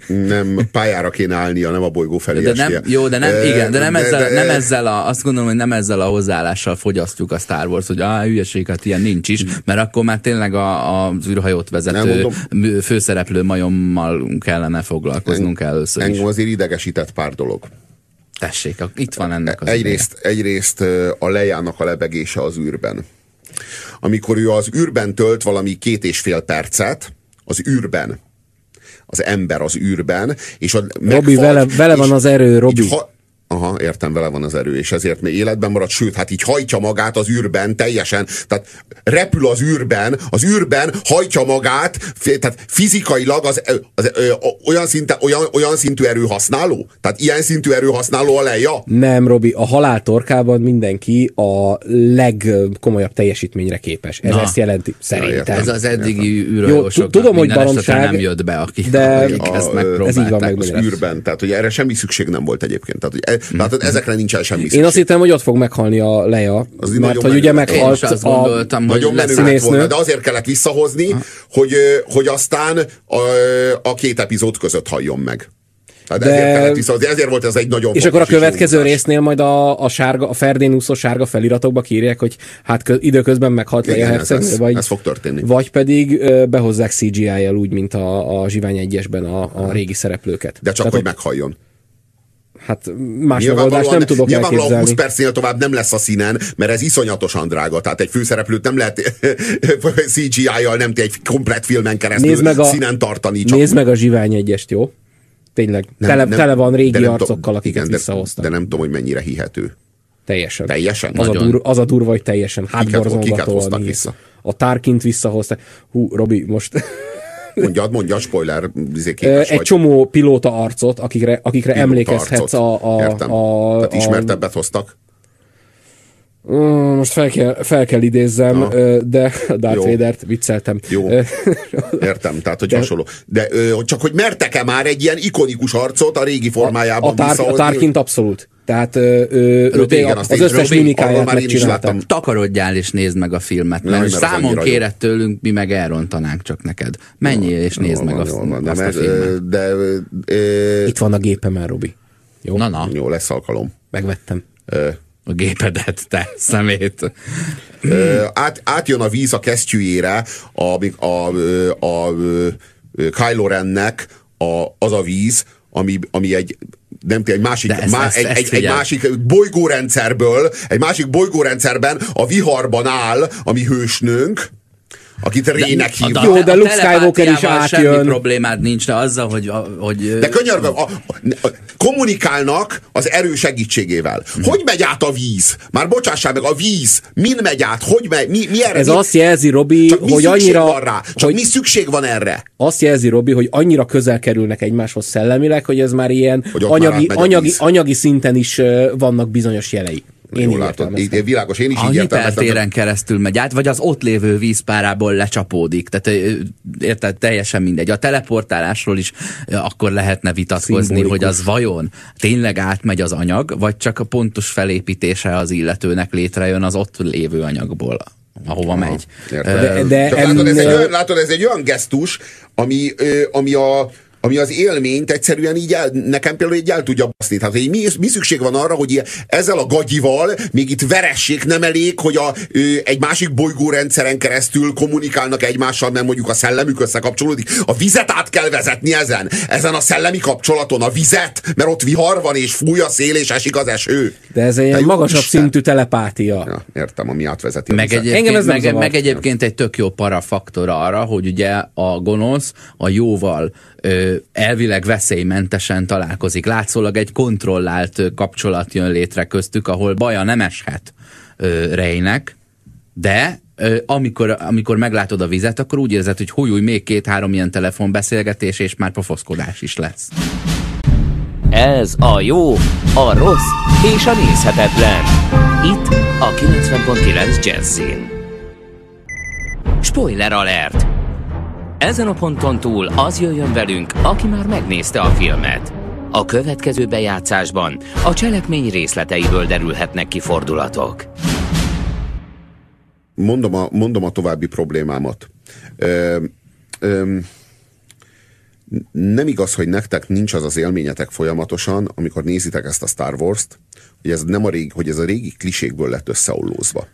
Nem pályára kéne állnia, nem a bolygó felé De nem, jó, de nem, igen, de nem, ezzel, de- nem ezzel a, azt gondolom, hogy nem ezzel a hozzáállással fogyasztjuk a Star Wars, hogy á, hülyeség, hát ilyen nincs is, mert akkor már tényleg a, az űrhajót vezető mondom. főszereplő majommal kellene foglalkoznunk először is. Engem azért idegesített pár dolog. Tessék, itt van ennek az Egyrészt, egyrészt ö, a lejának a lebegése az űrben. Amikor ő az űrben tölt valami két és fél percet, az űrben, az ember az űrben, és a Robi, vele- vele van az erő, Robi. Ha, Aha, értem, vele van az erő, és ezért még életben marad, sőt, hát így hajtja magát az űrben teljesen, tehát repül az űrben, az űrben hajtja magát, tehát fizikailag az, az, ö, olyan, szinte, olyan, olyan szintű erőhasználó? Tehát ilyen szintű erőhasználó a leja? Nem, Robi, a halál torkában mindenki a legkomolyabb teljesítményre képes. Ez Na. ezt jelenti, szerintem. Ez az eddigi Jó, űrhajósoknak tudom, hogy baromság, nem jött be, akik, de- akik A, ezt megpróbálták. ez így van az űrben, tehát hogy erre semmi szükség nem volt egyébként. Tehát, hogy látod, ezekre nincsen semmi Én azt hittem, hogy ott fog meghalni a Lea, Az mert hogy ugye meghalt is azt a... gondoltam, hogy Nagyon színésznő. volna, de azért kellett visszahozni, hogy, hogy aztán a, a két epizód között halljon meg. Tehát De- ezért kellett visszahozni, ezért volt ez egy nagyon És akkor a következő húzás. résznél majd a, a, sárga, a Ferdén úszó sárga feliratokba kírják, hogy hát kö, időközben meghalt Leia Igen, ez, hercegnő, ez, vagy, ez fog történni. vagy pedig ö, behozzák CGI-jel úgy, mint a, a Zsivány egyesben a, a régi szereplőket. De csak, Tehát hogy ott- meghalljon. Hát más megoldást nem tudok nyilvánvalóan 20 elképzelni. percnél tovább nem lesz a színen, mert ez iszonyatosan drága. Tehát egy főszereplőt nem lehet <laughs> CGI-jal, nem egy komplet filmen keresztül Nézd meg a, színen tartani. Csak nézd meg a Zsivány egyest, jó? Tényleg, nem- tele, nem- tele van de régi arcokkal, akiket igen, de, visszahoztak. de nem tudom, hogy mennyire hihető. Teljesen. Teljesen? Az a, dur, az a durva, hogy teljesen kiket hoztak hátborzongatóan. hisz. vissza? A Tarkint visszahozták. Hú, Robi, most Mondjad, mondja, spoiler, izé egy vagy. csomó pilóta arcot, akikre, akikre Pilóta emlékezhetsz arcot. a, a, Értem. a, Tehát a, ismertebbet hoztak. Most fel kell, fel kell idézzem, ö, de Darth Jó. Vader-t vicceltem. Jó. Értem, tehát hogy hasonló. De csak hogy mertek-e már egy ilyen ikonikus arcot a régi formájában a, tár, a? Tarkint abszolút. Tehát ö, ö, Robi, ő igen, az, az összes Robi, mimikáját már én is láttam. Takarodjál és nézd meg a filmet, Nem, mert mert számon kéred tőlünk, mi meg elrontanánk csak neked. Menjél és nézd meg a, van, de, azt a filmet. de ö, Itt van a gépem már, Robi. Jó, Na, na, jó, lesz alkalom. megvettem. A gépedet, te szemét. Át, átjön a víz a kesztyűjére a, a, a, a, a Kylo Rennek a, az a víz, ami, ami egy nem egy másik, ezt- má, egy, ezt egy, egy másik bolygórendszerből, egy másik bolygórendszerben a viharban áll a mi hősnőnk, akit Rének hívnak. a- Jó, de a Luke Skywalker is átjön. Semmi problémád nincs, de azzal, hogy, hogy De könyörgöm, a, a, kommunikálnak az erő segítségével. Hogy megy át a víz? Már bocsássál meg, a víz, min megy át? Hogy megy? Mi, mi erre? Ez mi, azt jelzi, Robi, csak mi hogy szükség annyira... van rá? Csak hogy mi szükség van erre? azt jelzi, Robi, hogy annyira közel kerülnek egymáshoz szellemileg, hogy ez már ilyen Hogy anyagi, anyagi, anyagi szinten is vannak bizonyos jelei. Én Jól látod, így, világos, én is a így hipertéren keresztül megy át, vagy az ott lévő vízpárából lecsapódik. Tehát érted, teljesen mindegy. A teleportálásról is akkor lehetne vitatkozni, Szimbolikus. hogy az vajon tényleg átmegy az anyag, vagy csak a pontos felépítése az illetőnek létrejön az ott lévő anyagból ahova megy. Értem. De- de Csak látod, ez egy olyan, látod, ez egy olyan gesztus, ami, ami a ami az élményt egyszerűen így el, nekem például így el tudja baszni. Tehát, hogy mi, mi szükség van arra, hogy ezzel a gagyival még itt veressék nem elég, hogy a, ö, egy másik bolygórendszeren keresztül kommunikálnak egymással, mert mondjuk a szellemük összekapcsolódik. A vizet át kell vezetni ezen. Ezen a szellemi kapcsolaton a vizet, mert ott vihar van, és fúj a szél, és esik az eső. De ez egy ilyen magasabb Isten. szintű telepátia. Ja, értem, ami átvezeti Meg vizet. egyébként, Engem ez nem meg, meg egyébként egy tök jó parafaktor arra, hogy ugye a gonosz a jóval ö, elvileg veszélymentesen találkozik. Látszólag egy kontrollált kapcsolat jön létre köztük, ahol baja nem eshet Rejnek, de amikor, amikor meglátod a vizet, akkor úgy érzed, hogy hújúj, még két-három ilyen telefonbeszélgetés, és már pofoszkodás is lesz. Ez a jó, a rossz és a nézhetetlen. Itt a 90.9 Jazzin. Spoiler alert! Ezen a ponton túl az jöjjön velünk, aki már megnézte a filmet. A következő bejátszásban a cselekmény részleteiből derülhetnek ki fordulatok. mondom a, mondom a további problémámat. Ö, ö, nem igaz, hogy nektek nincs az az élményetek folyamatosan, amikor nézitek ezt a Star Wars-t, hogy ez, nem a régi, hogy ez a régi klisékből lett összeollózva.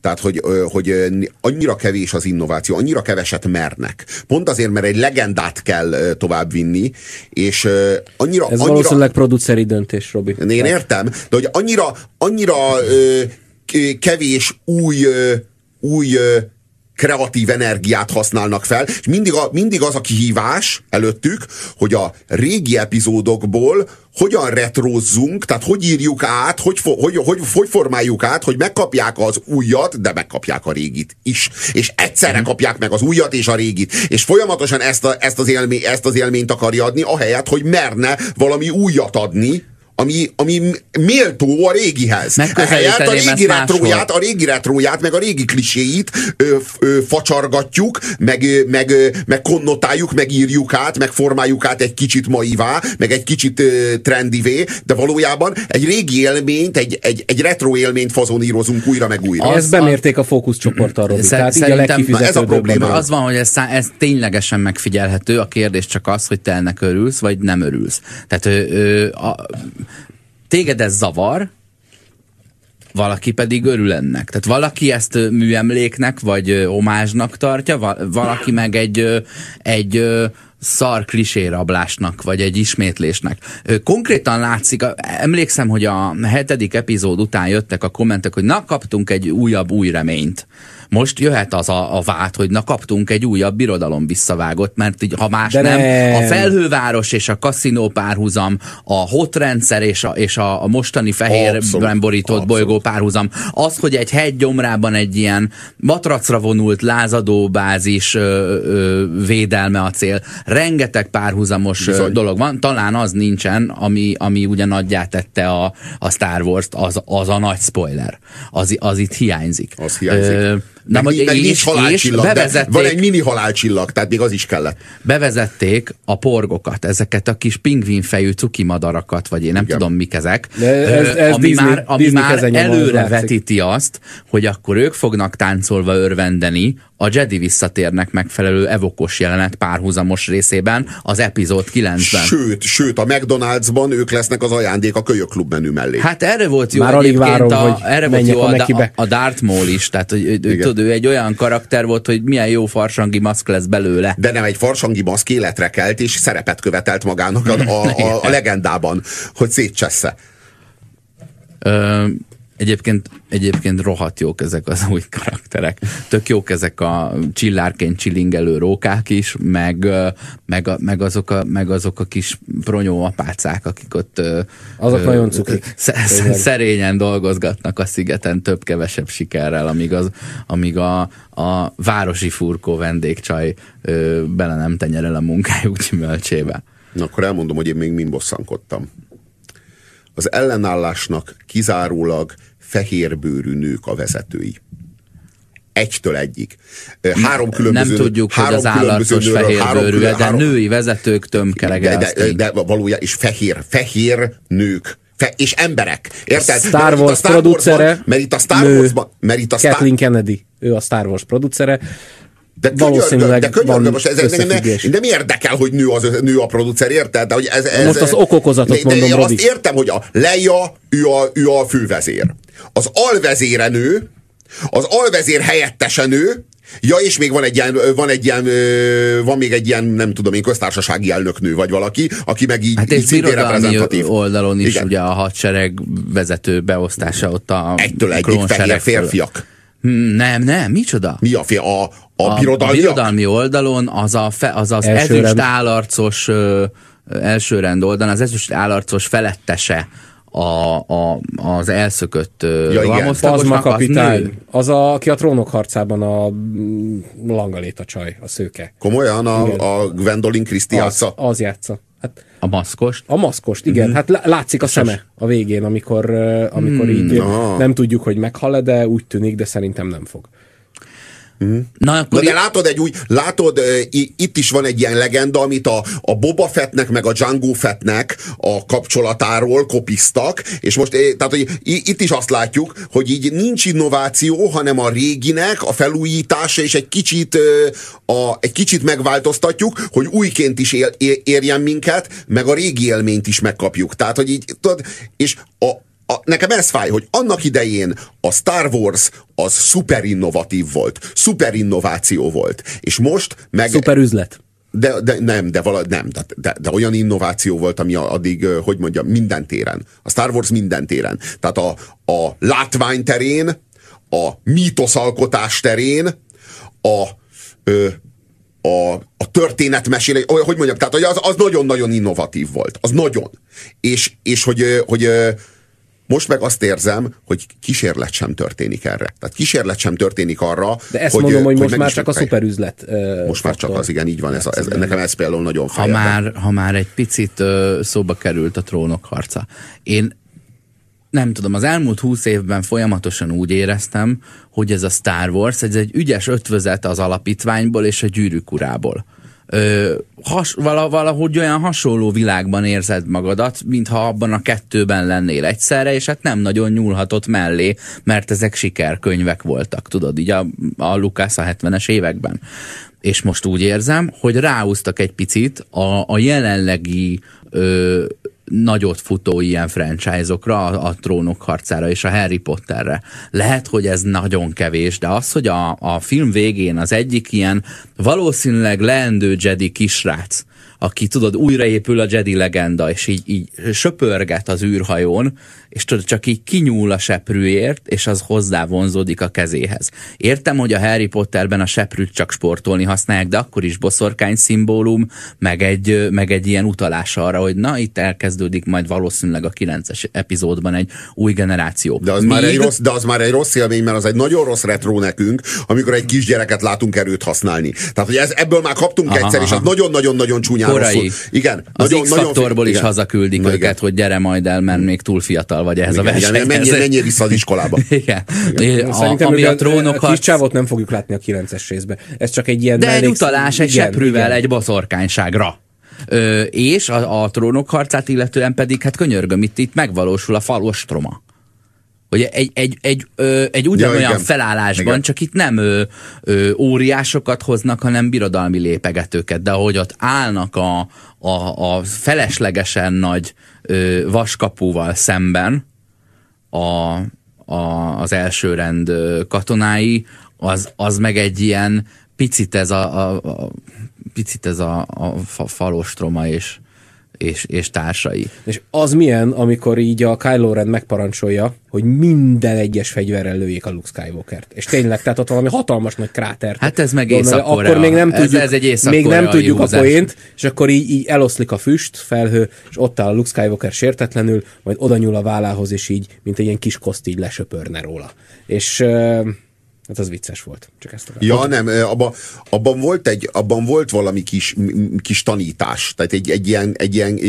Tehát, hogy, hogy annyira kevés az innováció, annyira keveset mernek. Pont azért, mert egy legendát kell továbbvinni, és annyira... Ez annyira, valószínűleg produceri döntés, Robi. én értem, de hogy annyira, annyira kevés új, új kreatív energiát használnak fel, és mindig, a, mindig az a kihívás előttük, hogy a régi epizódokból hogyan retrozzunk, tehát hogy írjuk át, hogy, fo- hogy, hogy, hogy formáljuk át, hogy megkapják az újat, de megkapják a régit is. És egyszerre kapják meg az újat és a régit. És folyamatosan ezt, a, ezt, az, élmény, ezt az élményt akarja adni, ahelyett, hogy merne valami újat adni, ami, ami méltó a régihez. Ehelyett a régi retróját, a régi retróját, meg a régi kliséit ö, ö, facsargatjuk, meg, meg, meg konnotáljuk, meg írjuk át, meg formáljuk át egy kicsit maivá, meg egy kicsit ö, trendivé, de valójában egy régi élményt, egy, egy, egy retro élményt fazonírozunk újra meg újra. Ezt bemérték a fókuszcsoporttal, Robi. Szer- Tehát így a ez a probléma. Az van, hogy ez, szá- ez ténylegesen megfigyelhető, a kérdés csak az, hogy te ennek örülsz, vagy nem örülsz. Tehát ö, ö, a, téged ez zavar, valaki pedig örül ennek. Tehát valaki ezt műemléknek, vagy omázsnak tartja, va- valaki meg egy, egy szar klisérablásnak, vagy egy ismétlésnek. Konkrétan látszik, emlékszem, hogy a hetedik epizód után jöttek a kommentek, hogy na, kaptunk egy újabb új reményt. Most jöhet az a, a vád, hogy na kaptunk egy újabb birodalom visszavágott, mert így, ha más De nem, nem. a felhőváros és a kaszinó párhuzam, a hot rendszer és a, és a, a mostani fehérben borított abszolút. bolygó párhuzam, az, hogy egy hegy gyomrában egy ilyen matracra vonult lázadó bázis ö, ö, védelme a cél, rengeteg párhuzamos Bizony. dolog van, talán az nincsen, ami, ami ugye nagyját tette a, a Star Wars-t, az, az a nagy spoiler. Az, az itt hiányzik. Az hiányzik. Ö, meg, hogy meg és- nincs és halálcsillag, de bevezették- van egy mini halálcsillag, tehát még az is kellett. bevezették a porgokat, ezeket a kis pingvinfejű cuki madarakat, vagy én nem Igen. tudom mik ezek, De ez- ez ami Disney- már, ami Disney már az előre vetíti azt, hogy akkor ők fognak táncolva örvendeni a Jedi visszatérnek megfelelő evokos jelenet párhuzamos részében az epizód 9-ben. Sőt, sőt, a McDonald'sban ők lesznek az ajándék a kölyökklub menü mellé. Hát erre volt jó Már alig egyébként várom, a, hogy erre volt jó a a, a, a Darth Maul is, tehát hogy, Igen. Tudod, ő egy olyan karakter volt, hogy milyen jó farsangi maszk lesz belőle. de nem egy farsangi maszk életre kelt, és szerepet követelt magának a, a, a, a <laughs> legendában, hogy szétcsessze. Ö, egyébként, egyébként rohadt jók ezek az <laughs> új karakterek. Tök jók ezek a csillárként csilingelő rókák is, meg, meg, a, meg, azok, a, meg azok a kis pronyó apácák, akik ott Azok ö, nagyon cuki. sz- sz- Tényleg. szerényen dolgozgatnak a szigeten több-kevesebb sikerrel, amíg, az, amíg a, a városi furkó vendégcsaj ö, bele nem tenyerel a munkájuk gyümölcsébe. Na, akkor elmondom, hogy én még mind bosszankodtam. Az ellenállásnak kizárólag fehérbőrű nők a vezetői. Egytől egyig. Három különböző nem tudjuk, hogy három az állarcos különböző nőről, három fehérbőrű, de három- női vezetők tömkelege. de, de, de valójában, és fehér, fehér nők. Fe, és emberek. Érted? Star Mert Wars Star producere, Mert itt a Star Warsban, a Star, Kathleen Kennedy, ő a Star Wars producere. De Valószínűleg de könyörgöm, van most ez, ez nem, érdekel, hogy nő, az, nő a producer, érted? De, hogy ez, ez, Most az okokozatot de, de mondom, én Robi. azt értem, hogy a Leia, ő a, ő a fővezér. Az alvezére nő, az alvezér helyettese nő, Ja, és még van egy ilyen, van egy ilyen, van még egy ilyen, nem tudom én, köztársasági elnöknő vagy valaki, aki meg így, Hát így és szintén reprezentatív. oldalon is Igen. ugye a hadsereg vezető beosztása ott a Egytől egyik fehér férfiak. Hmm, Nem, nem, micsoda? Mi a, fél, a, a, a, a birodalmiak? birodalmi oldalon az a fe, az, az Első ezüst állarcos ö, ö, első rend oldalon, az ezüst állarcos felettese a, a, az elszökött Ja, Pazma az nő. kapitány. Az, a, aki a trónok harcában a mm, langaléta csaj, a szőke. Komolyan a, Igen. a Gwendolyn Christie Az, játsza? az játsza. Hát A maszkost. a maszkost, igen. Hát lá- látszik a szeme a végén, amikor, amikor így ah. nem tudjuk, hogy meghal de úgy tűnik, de szerintem nem fog. Na Na akkor de látod, egy új, látod, itt is van egy ilyen legenda, amit a, a Boba Fettnek meg a Django Fettnek a kapcsolatáról kopisztak, és most, eh, tehát, hogy itt is azt látjuk, hogy így nincs innováció, hanem a réginek a felújítása, és egy kicsit, a, egy kicsit megváltoztatjuk, hogy újként is él, érjen minket, meg a régi élményt is megkapjuk. Tehát, hogy így, tudod, és a, a, nekem ez fáj, hogy annak idején a Star Wars az szuper innovatív volt, szuper innováció volt, és most meg... Szuper üzlet. De, de nem, de vala, nem, de, de, de olyan innováció volt, ami addig, hogy mondjam, minden téren. A Star Wars minden téren. Tehát a, a látvány terén, a mítoszalkotás terén, a, ö, a, a történetmesélés, hogy mondjam, tehát az, az nagyon-nagyon innovatív volt. Az nagyon. És, és hogy, hogy most meg azt érzem, hogy kísérlet sem történik erre. Tehát kísérlet sem történik arra, De ezt hogy, mondom, hogy, hogy most már csak a szuperüzlet. Uh, most már csak az, igen, így van. Ez, ez, nekem ez például nagyon ha már, ha már egy picit uh, szóba került a trónok harca. Én nem tudom, az elmúlt húsz évben folyamatosan úgy éreztem, hogy ez a Star Wars, ez egy ügyes ötvözet az alapítványból és a gyűrűk urából. Ö, has, valahogy olyan hasonló világban érzed magadat, mintha abban a kettőben lennél egyszerre, és hát nem nagyon nyúlhatott mellé, mert ezek sikerkönyvek voltak, tudod, így a, a Lucas a 70-es években. És most úgy érzem, hogy ráúztak egy picit a, a jelenlegi ö, nagyot futó ilyen franchise-okra, a, a trónok harcára és a Harry Potterre. Lehet, hogy ez nagyon kevés, de az, hogy a, a film végén az egyik ilyen valószínűleg leendő Jedi kisrác, aki tudod, újraépül a Jedi legenda, és így, így söpörget az űrhajón, és tudod, csak így kinyúl a seprűért, és az hozzá vonzódik a kezéhez. Értem, hogy a Harry Potterben a seprűt csak sportolni használják, de akkor is boszorkány szimbólum, meg egy, meg egy ilyen utalás arra, hogy na, itt elkezdődik majd valószínűleg a 9-es epizódban egy új generáció. De az, Míg... már egy rossz, de az már egy rossz élmény, mert az egy nagyon rossz retro nekünk, amikor egy kisgyereket látunk erőt használni. Tehát, hogy ez, ebből már kaptunk aha, egyszer, aha. és az nagyon-nagyon-nagyon csúnyán Korai. rosszul. Igen. Az nagyon, X-faktorból is igen. hazaküldik Na, őket, igen. hogy gyere majd el, mert még túl fiatal vagy ehhez igen, a versenyhez. Igen, menjél, menjél vissza az iskolába. igen. igen. A, ami a, trónok a kis csávot nem fogjuk látni a 9-es részbe. Ez csak egy ilyen... De egy utalás, egy seprűvel, egy boszorkányságra. Ö, és a, a trónok harcát illetően pedig, hát könyörgöm, itt, itt megvalósul a falostroma. Hogy egy, egy, egy, ö, egy ugyanolyan ja, felállásban, igen. csak itt nem ö, ö, óriásokat hoznak, hanem birodalmi lépegetőket, de ahogy ott állnak a, a, a feleslegesen nagy ö, vaskapuval szemben a, a, az első rend katonái, az, az meg egy ilyen picit ez a, a, a picit ez a, a falostroma és és, és társai. És az milyen, amikor így a Kylo Ren megparancsolja, hogy minden egyes fegyverrel lőjék a Luke Skywalker-t. És tényleg, tehát ott valami hatalmas nagy kráter. Hát ez meg észak Akkor még nem tudjuk, ez, ez egy még nem tudjuk a poént, és akkor így, így eloszlik a füst, felhő, és ott áll a Luke Skywalker sértetlenül, majd oda nyúl a vállához, és így, mint egy ilyen kis koszt így lesöpörne róla. És Hát az vicces volt. Csak ezt ja, nem, abban, abban, volt egy, abban volt valami kis, kis tanítás, tehát egy, egy ilyen, egy ilyen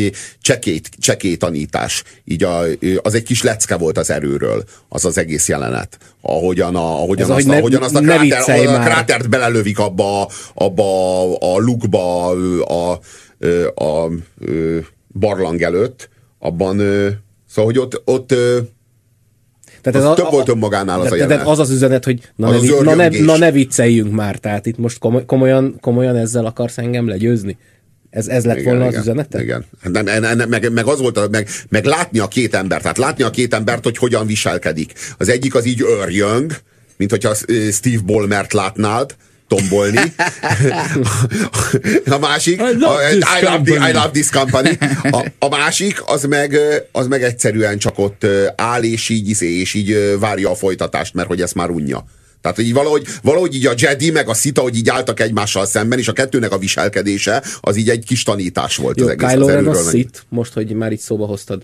csekét, cseké tanítás. Így a, az egy kis lecke volt az erőről, az az egész jelenet. Ahogyan, a, ahogyan, Ez azt, ne, ahogyan azt a, kráter, a krátert belelövik abba, abba a lukba a, a, a, a barlang előtt, abban, szóval, hogy ott, ott tehát ez több a, volt önmagánál az a jelenet. az az üzenet, hogy na, az ne, az na, ne, na ne vicceljünk már, tehát itt most komolyan, komolyan ezzel akarsz engem legyőzni? Ez, ez lett igen, volna igen, az üzenete? Igen. Nem, nem, nem, meg, meg, az volt, meg, meg látni a két embert, tehát látni a két embert, hogy hogyan viselkedik. Az egyik az így örjöng, mint hogyha Steve Ballmert látnád, tombolni. a másik, I love, a, I, love the, I love this company. A, a másik, az meg, az meg egyszerűen csak ott áll, és így, izé, és így várja a folytatást, mert hogy ezt már unja. Tehát, hogy így valahogy, valahogy így a Jedi meg a Sita, hogy így álltak egymással szemben, és a kettőnek a viselkedése, az így egy kis tanítás volt Jó, az egész. Kylo Ren a Sith, most, hogy már itt szóba hoztad.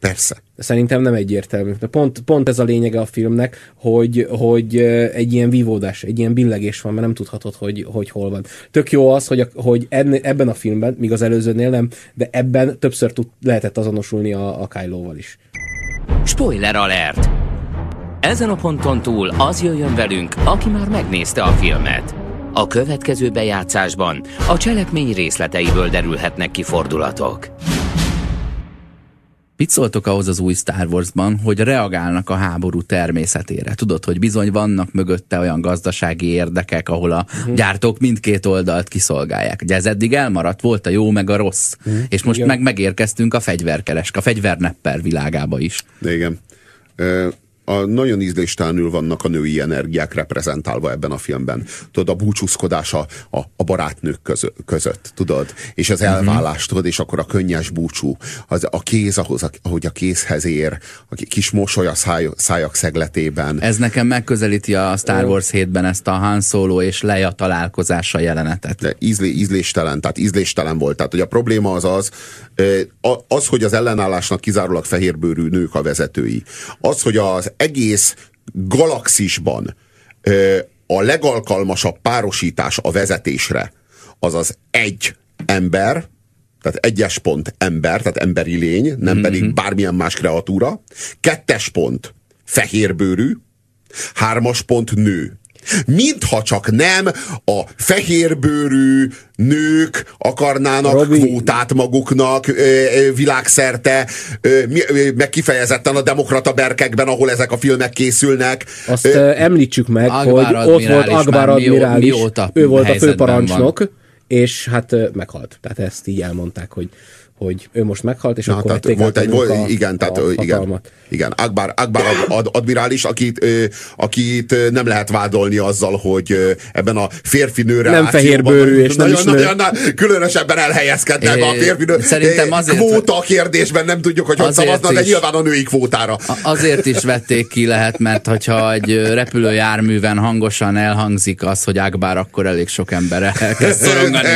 Persze. Szerintem nem egyértelmű. De pont, pont ez a lényege a filmnek, hogy, hogy egy ilyen vívódás, egy ilyen billegés van, mert nem tudhatod, hogy, hogy hol van. Tök jó az, hogy, a, hogy ebben a filmben, míg az előzőnél nem, de ebben többször tud, lehetett azonosulni a, a Kylo-val is. Spoiler alert! Ezen a ponton túl az jöjjön velünk, aki már megnézte a filmet. A következő bejátszásban a cselekmény részleteiből derülhetnek ki fordulatok. Mit szóltok ahhoz az új Star Warsban, hogy reagálnak a háború természetére? Tudod, hogy bizony vannak mögötte olyan gazdasági érdekek, ahol a uh-huh. gyártók mindkét oldalt kiszolgálják. Ugye ez eddig elmaradt, volt a jó meg a rossz. Uh-huh. És most Igen. meg megérkeztünk a fegyverkeresk, a fegyvernepper világába is. De igen a nagyon ízléstelenül vannak a női energiák reprezentálva ebben a filmben. Tudod, a búcsúzkodás a, a, a barátnők közö, között, tudod? És az mhm. elvállás, tudod, és akkor a könnyes búcsú, az, a kéz, ahhoz, ahogy a kézhez ér, a kis mosoly a száj, szájak szegletében. Ez nekem megközelíti a Star Wars 7-ben ezt a Han Solo és Leia találkozása jelenetet. De ízlé, ízléstelen, tehát ízléstelen volt. Tehát, hogy a probléma az az, Az, hogy az ellenállásnak kizárólag fehérbőrű nők a vezetői. Az, hogy az egész galaxisban a legalkalmasabb párosítás a vezetésre, az az egy ember, tehát egyes pont ember, tehát emberi lény, nem mm-hmm. pedig bármilyen más kreatúra. Kettes pont fehérbőrű, hármas pont nő. Mintha csak nem a fehérbőrű nők akarnának Robi... kvótát maguknak ö, ö, világszerte, ö, ö, meg kifejezetten a demokrata berkekben, ahol ezek a filmek készülnek. Azt ö, említsük meg, Akbar hogy ott volt Akbar admirális, ő volt a főparancsnok, van. és hát meghalt. Tehát ezt így elmondták, hogy hogy ő most meghalt, és Na, akkor tehát volt egy, volt, a, igen, tehát a igen, igen, Akbar, Akbar ad, admirális, akit, ö, akit nem lehet vádolni azzal, hogy ebben a férfi-nőre nem fehérbőrű és nagyon, nem nagyon, nagyon, különösebben elhelyezkednek é, a férfi nő. Szerintem azért, kvóta kérdésben nem tudjuk, hogy hogy szavaznak, de nyilván a női kvótára. Azért is vették ki lehet, mert hogyha egy repülőjárműven hangosan elhangzik az, hogy Akbar, akkor elég sok ember elkezd <laughs> szorongani.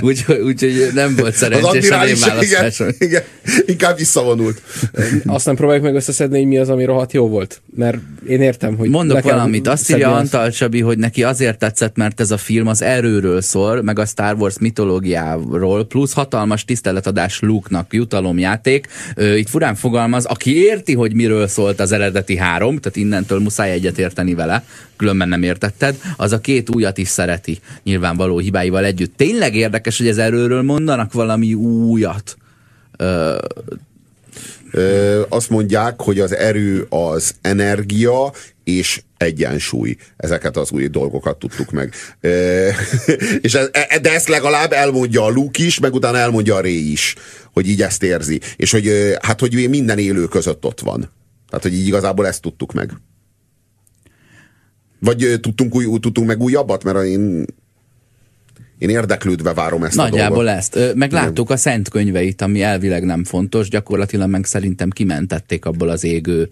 Úgyhogy úgy, nem volt szerencsés igen, igen, inkább visszavonult. Aztán próbáljuk meg összeszedni, hogy mi az, ami rohadt jó volt. Mert én értem, hogy... Mondok valamit. Azt írja Antal Csabi, hogy neki azért tetszett, mert ez a film az erőről szól, meg a Star Wars mitológiáról, plusz hatalmas tiszteletadás Luke-nak jutalomjáték. Itt furán fogalmaz, aki érti, hogy miről szólt az eredeti három, tehát innentől muszáj egyet érteni vele, különben nem értetted, az a két újat is szereti, nyilvánvaló hibáival együtt. Tényleg érdekes, hogy ez erőről mondanak valami újat. Ö, Ö, azt mondják, hogy az erő az energia és egyensúly. Ezeket az új dolgokat tudtuk meg. Ö, <laughs> és ez, e, de ezt legalább elmondja a Luke is, meg utána elmondja a Ray is, hogy így ezt érzi. És hogy hát, hogy minden élő között ott van. Tehát, hogy így igazából ezt tudtuk meg. Vagy tudtunk, új, tudtunk meg újabbat? Mert én én érdeklődve várom ezt Nagyjából a dolgot. ezt. Meg láttuk a szent könyveit, ami elvileg nem fontos, gyakorlatilag meg szerintem kimentették abból az égő,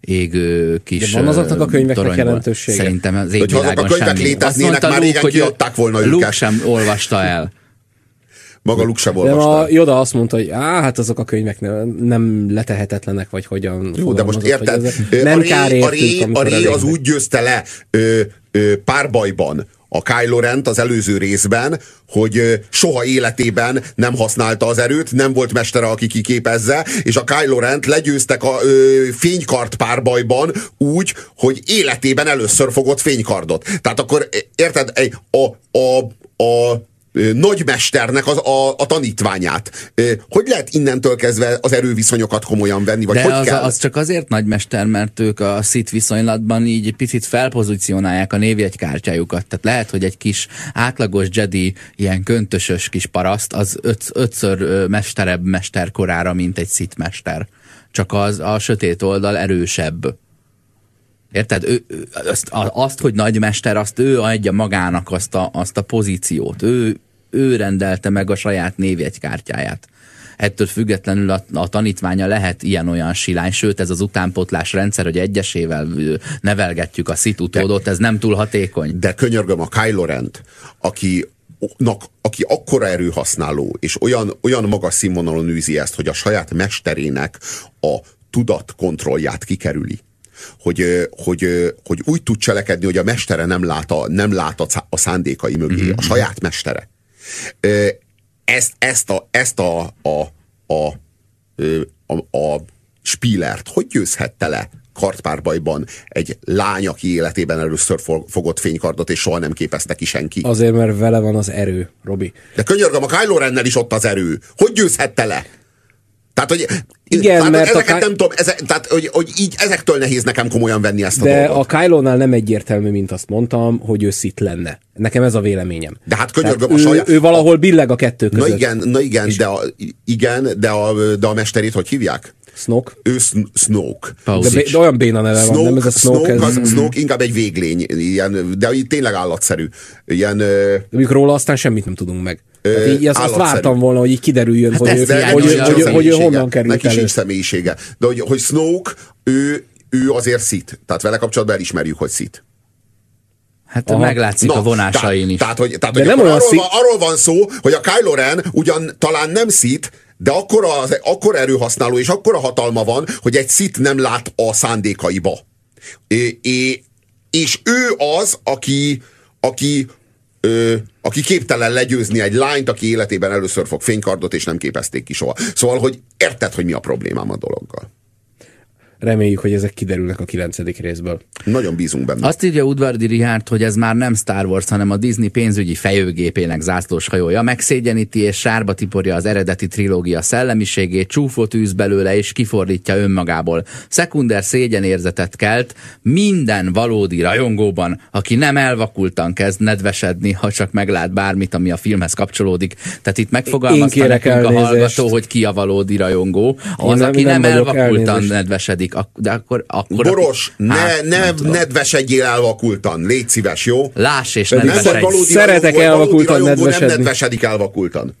égő kis De van azoknak a könyveknek toronyból. jelentősége? Szerintem az égvilágon azok a könyvek semmi. léteznének, már régen kiadták volna Luke őket. sem olvasta el. Maga Luke sem olvasta. De a Joda azt mondta, hogy á, hát azok a könyvek nem letehetetlenek, vagy hogyan Jó, de most érted? Nem a kár értünk, a ré, az úgy győzte le ö, ö, párbajban, a Kylo Rent az előző részben, hogy soha életében nem használta az erőt, nem volt mestere, aki kiképezze, és a Kylo Rent legyőztek a ö, fénykart párbajban úgy, hogy életében először fogott fénykardot. Tehát akkor érted, a, a, a nagymesternek az, a, a tanítványát. Hogy lehet innentől kezdve az erőviszonyokat komolyan venni, vagy De hogy az, kell? az csak azért nagymester, mert ők a szit viszonylatban így picit felpozícionálják a névjegykártyájukat. Tehát lehet, hogy egy kis átlagos Jedi, ilyen köntösös kis paraszt, az öt, ötször mesterebb mesterkorára, mint egy szit mester. Csak az a sötét oldal erősebb. Érted? Ő, azt, azt, hogy nagymester, azt ő adja magának azt a, azt a pozíciót. Ő, ő rendelte meg a saját névjegykártyáját. Ettől függetlenül a, a tanítványa lehet ilyen-olyan silány, sőt ez az utánpotlás rendszer, hogy egyesével nevelgetjük a szitutódot, ez nem túl hatékony. De könyörgöm a Kylo Rent, aki aki akkora erőhasználó, és olyan, olyan magas színvonalon űzi ezt, hogy a saját mesterének a tudat kontrollját kikerüli hogy, hogy, hogy úgy tud cselekedni, hogy a mestere nem lát a, nem lát a, szándékai mögé, mm-hmm. a saját mestere. Ezt, ezt a, ezt a, a, a, a, a Spillert hogy győzhette le kartpárbajban egy lány, aki életében először fogott fénykardot, és soha nem képezte ki senki. Azért, mert vele van az erő, Robi. De könyörgöm, a Kylo Rennel is ott az erő. Hogy győzhette le? Tehát, hogy igen, tehát, mert ezeket a Ky- nem tudom, ezek, tehát, hogy, hogy így ezektől nehéz nekem komolyan venni ezt a De dolgot. a Kylo-nál nem egyértelmű, mint azt mondtam, hogy ő szit lenne. Nekem ez a véleményem. De hát könyörgöm a saját... Ő, ő valahol billeg a kettő között. Na igen, na igen, de a, igen, de a, de a mesterét hogy hívják? Snoke. Ő Snoke. De, de, olyan béna neve Snoke, van, nem ez a Snoke. Snoke, ez... az, Snoke inkább egy véglény, ilyen, de tényleg állatszerű. Ilyen, de róla aztán semmit nem tudunk meg. Hát így azt, azt vártam volna, hogy így kiderüljön, hát hogy, ő, hogy, hogy, hogy, hogy, hogy honnan került Neki elő. sincs személyisége. De hogy, hogy Snoke, ő, ő azért szit. Tehát vele kapcsolatban elismerjük, hogy szit. Hát Aha. meglátszik Na, a vonásain tehát, is. Tehát, hogy, tehát, hogy nem olyan arról, van, arról van szó, hogy a Kylo Ren ugyan talán nem szit, de akkor, az, akkor erőhasználó és akkor a hatalma van, hogy egy szit nem lát a szándékaiba. É, é, és ő az, aki, aki, ö, aki képtelen legyőzni egy lányt, aki életében először fog fénykardot, és nem képezték ki soha. Szóval, hogy érted, hogy mi a problémám a dologgal. Reméljük, hogy ezek kiderülnek a kilencedik részből. Nagyon bízunk benne. Azt írja Udvardi Rihárd, hogy ez már nem Star Wars, hanem a Disney pénzügyi fejőgépének zászlós hajója. Megszégyeníti és sárba tiporja az eredeti trilógia szellemiségét, csúfot űz belőle és kifordítja önmagából. Szekunder szégyenérzetet kelt minden valódi rajongóban, aki nem elvakultan kezd nedvesedni, ha csak meglát bármit, ami a filmhez kapcsolódik. Tehát itt megfogalmazta nekünk a hallgató, hogy ki a valódi rajongó. Az, nem- aki nem nem, elvakultan elnézést. nedvesedik. Ak- De akkor, akkor Boros, ne, Hát, ne, nem tudom. nedvesedjél elvakultan, légy szíves, jó? Láss és ne Nem, Szeretek elvakultan rajongó nem nedvesedni. nedvesedik elvakultan.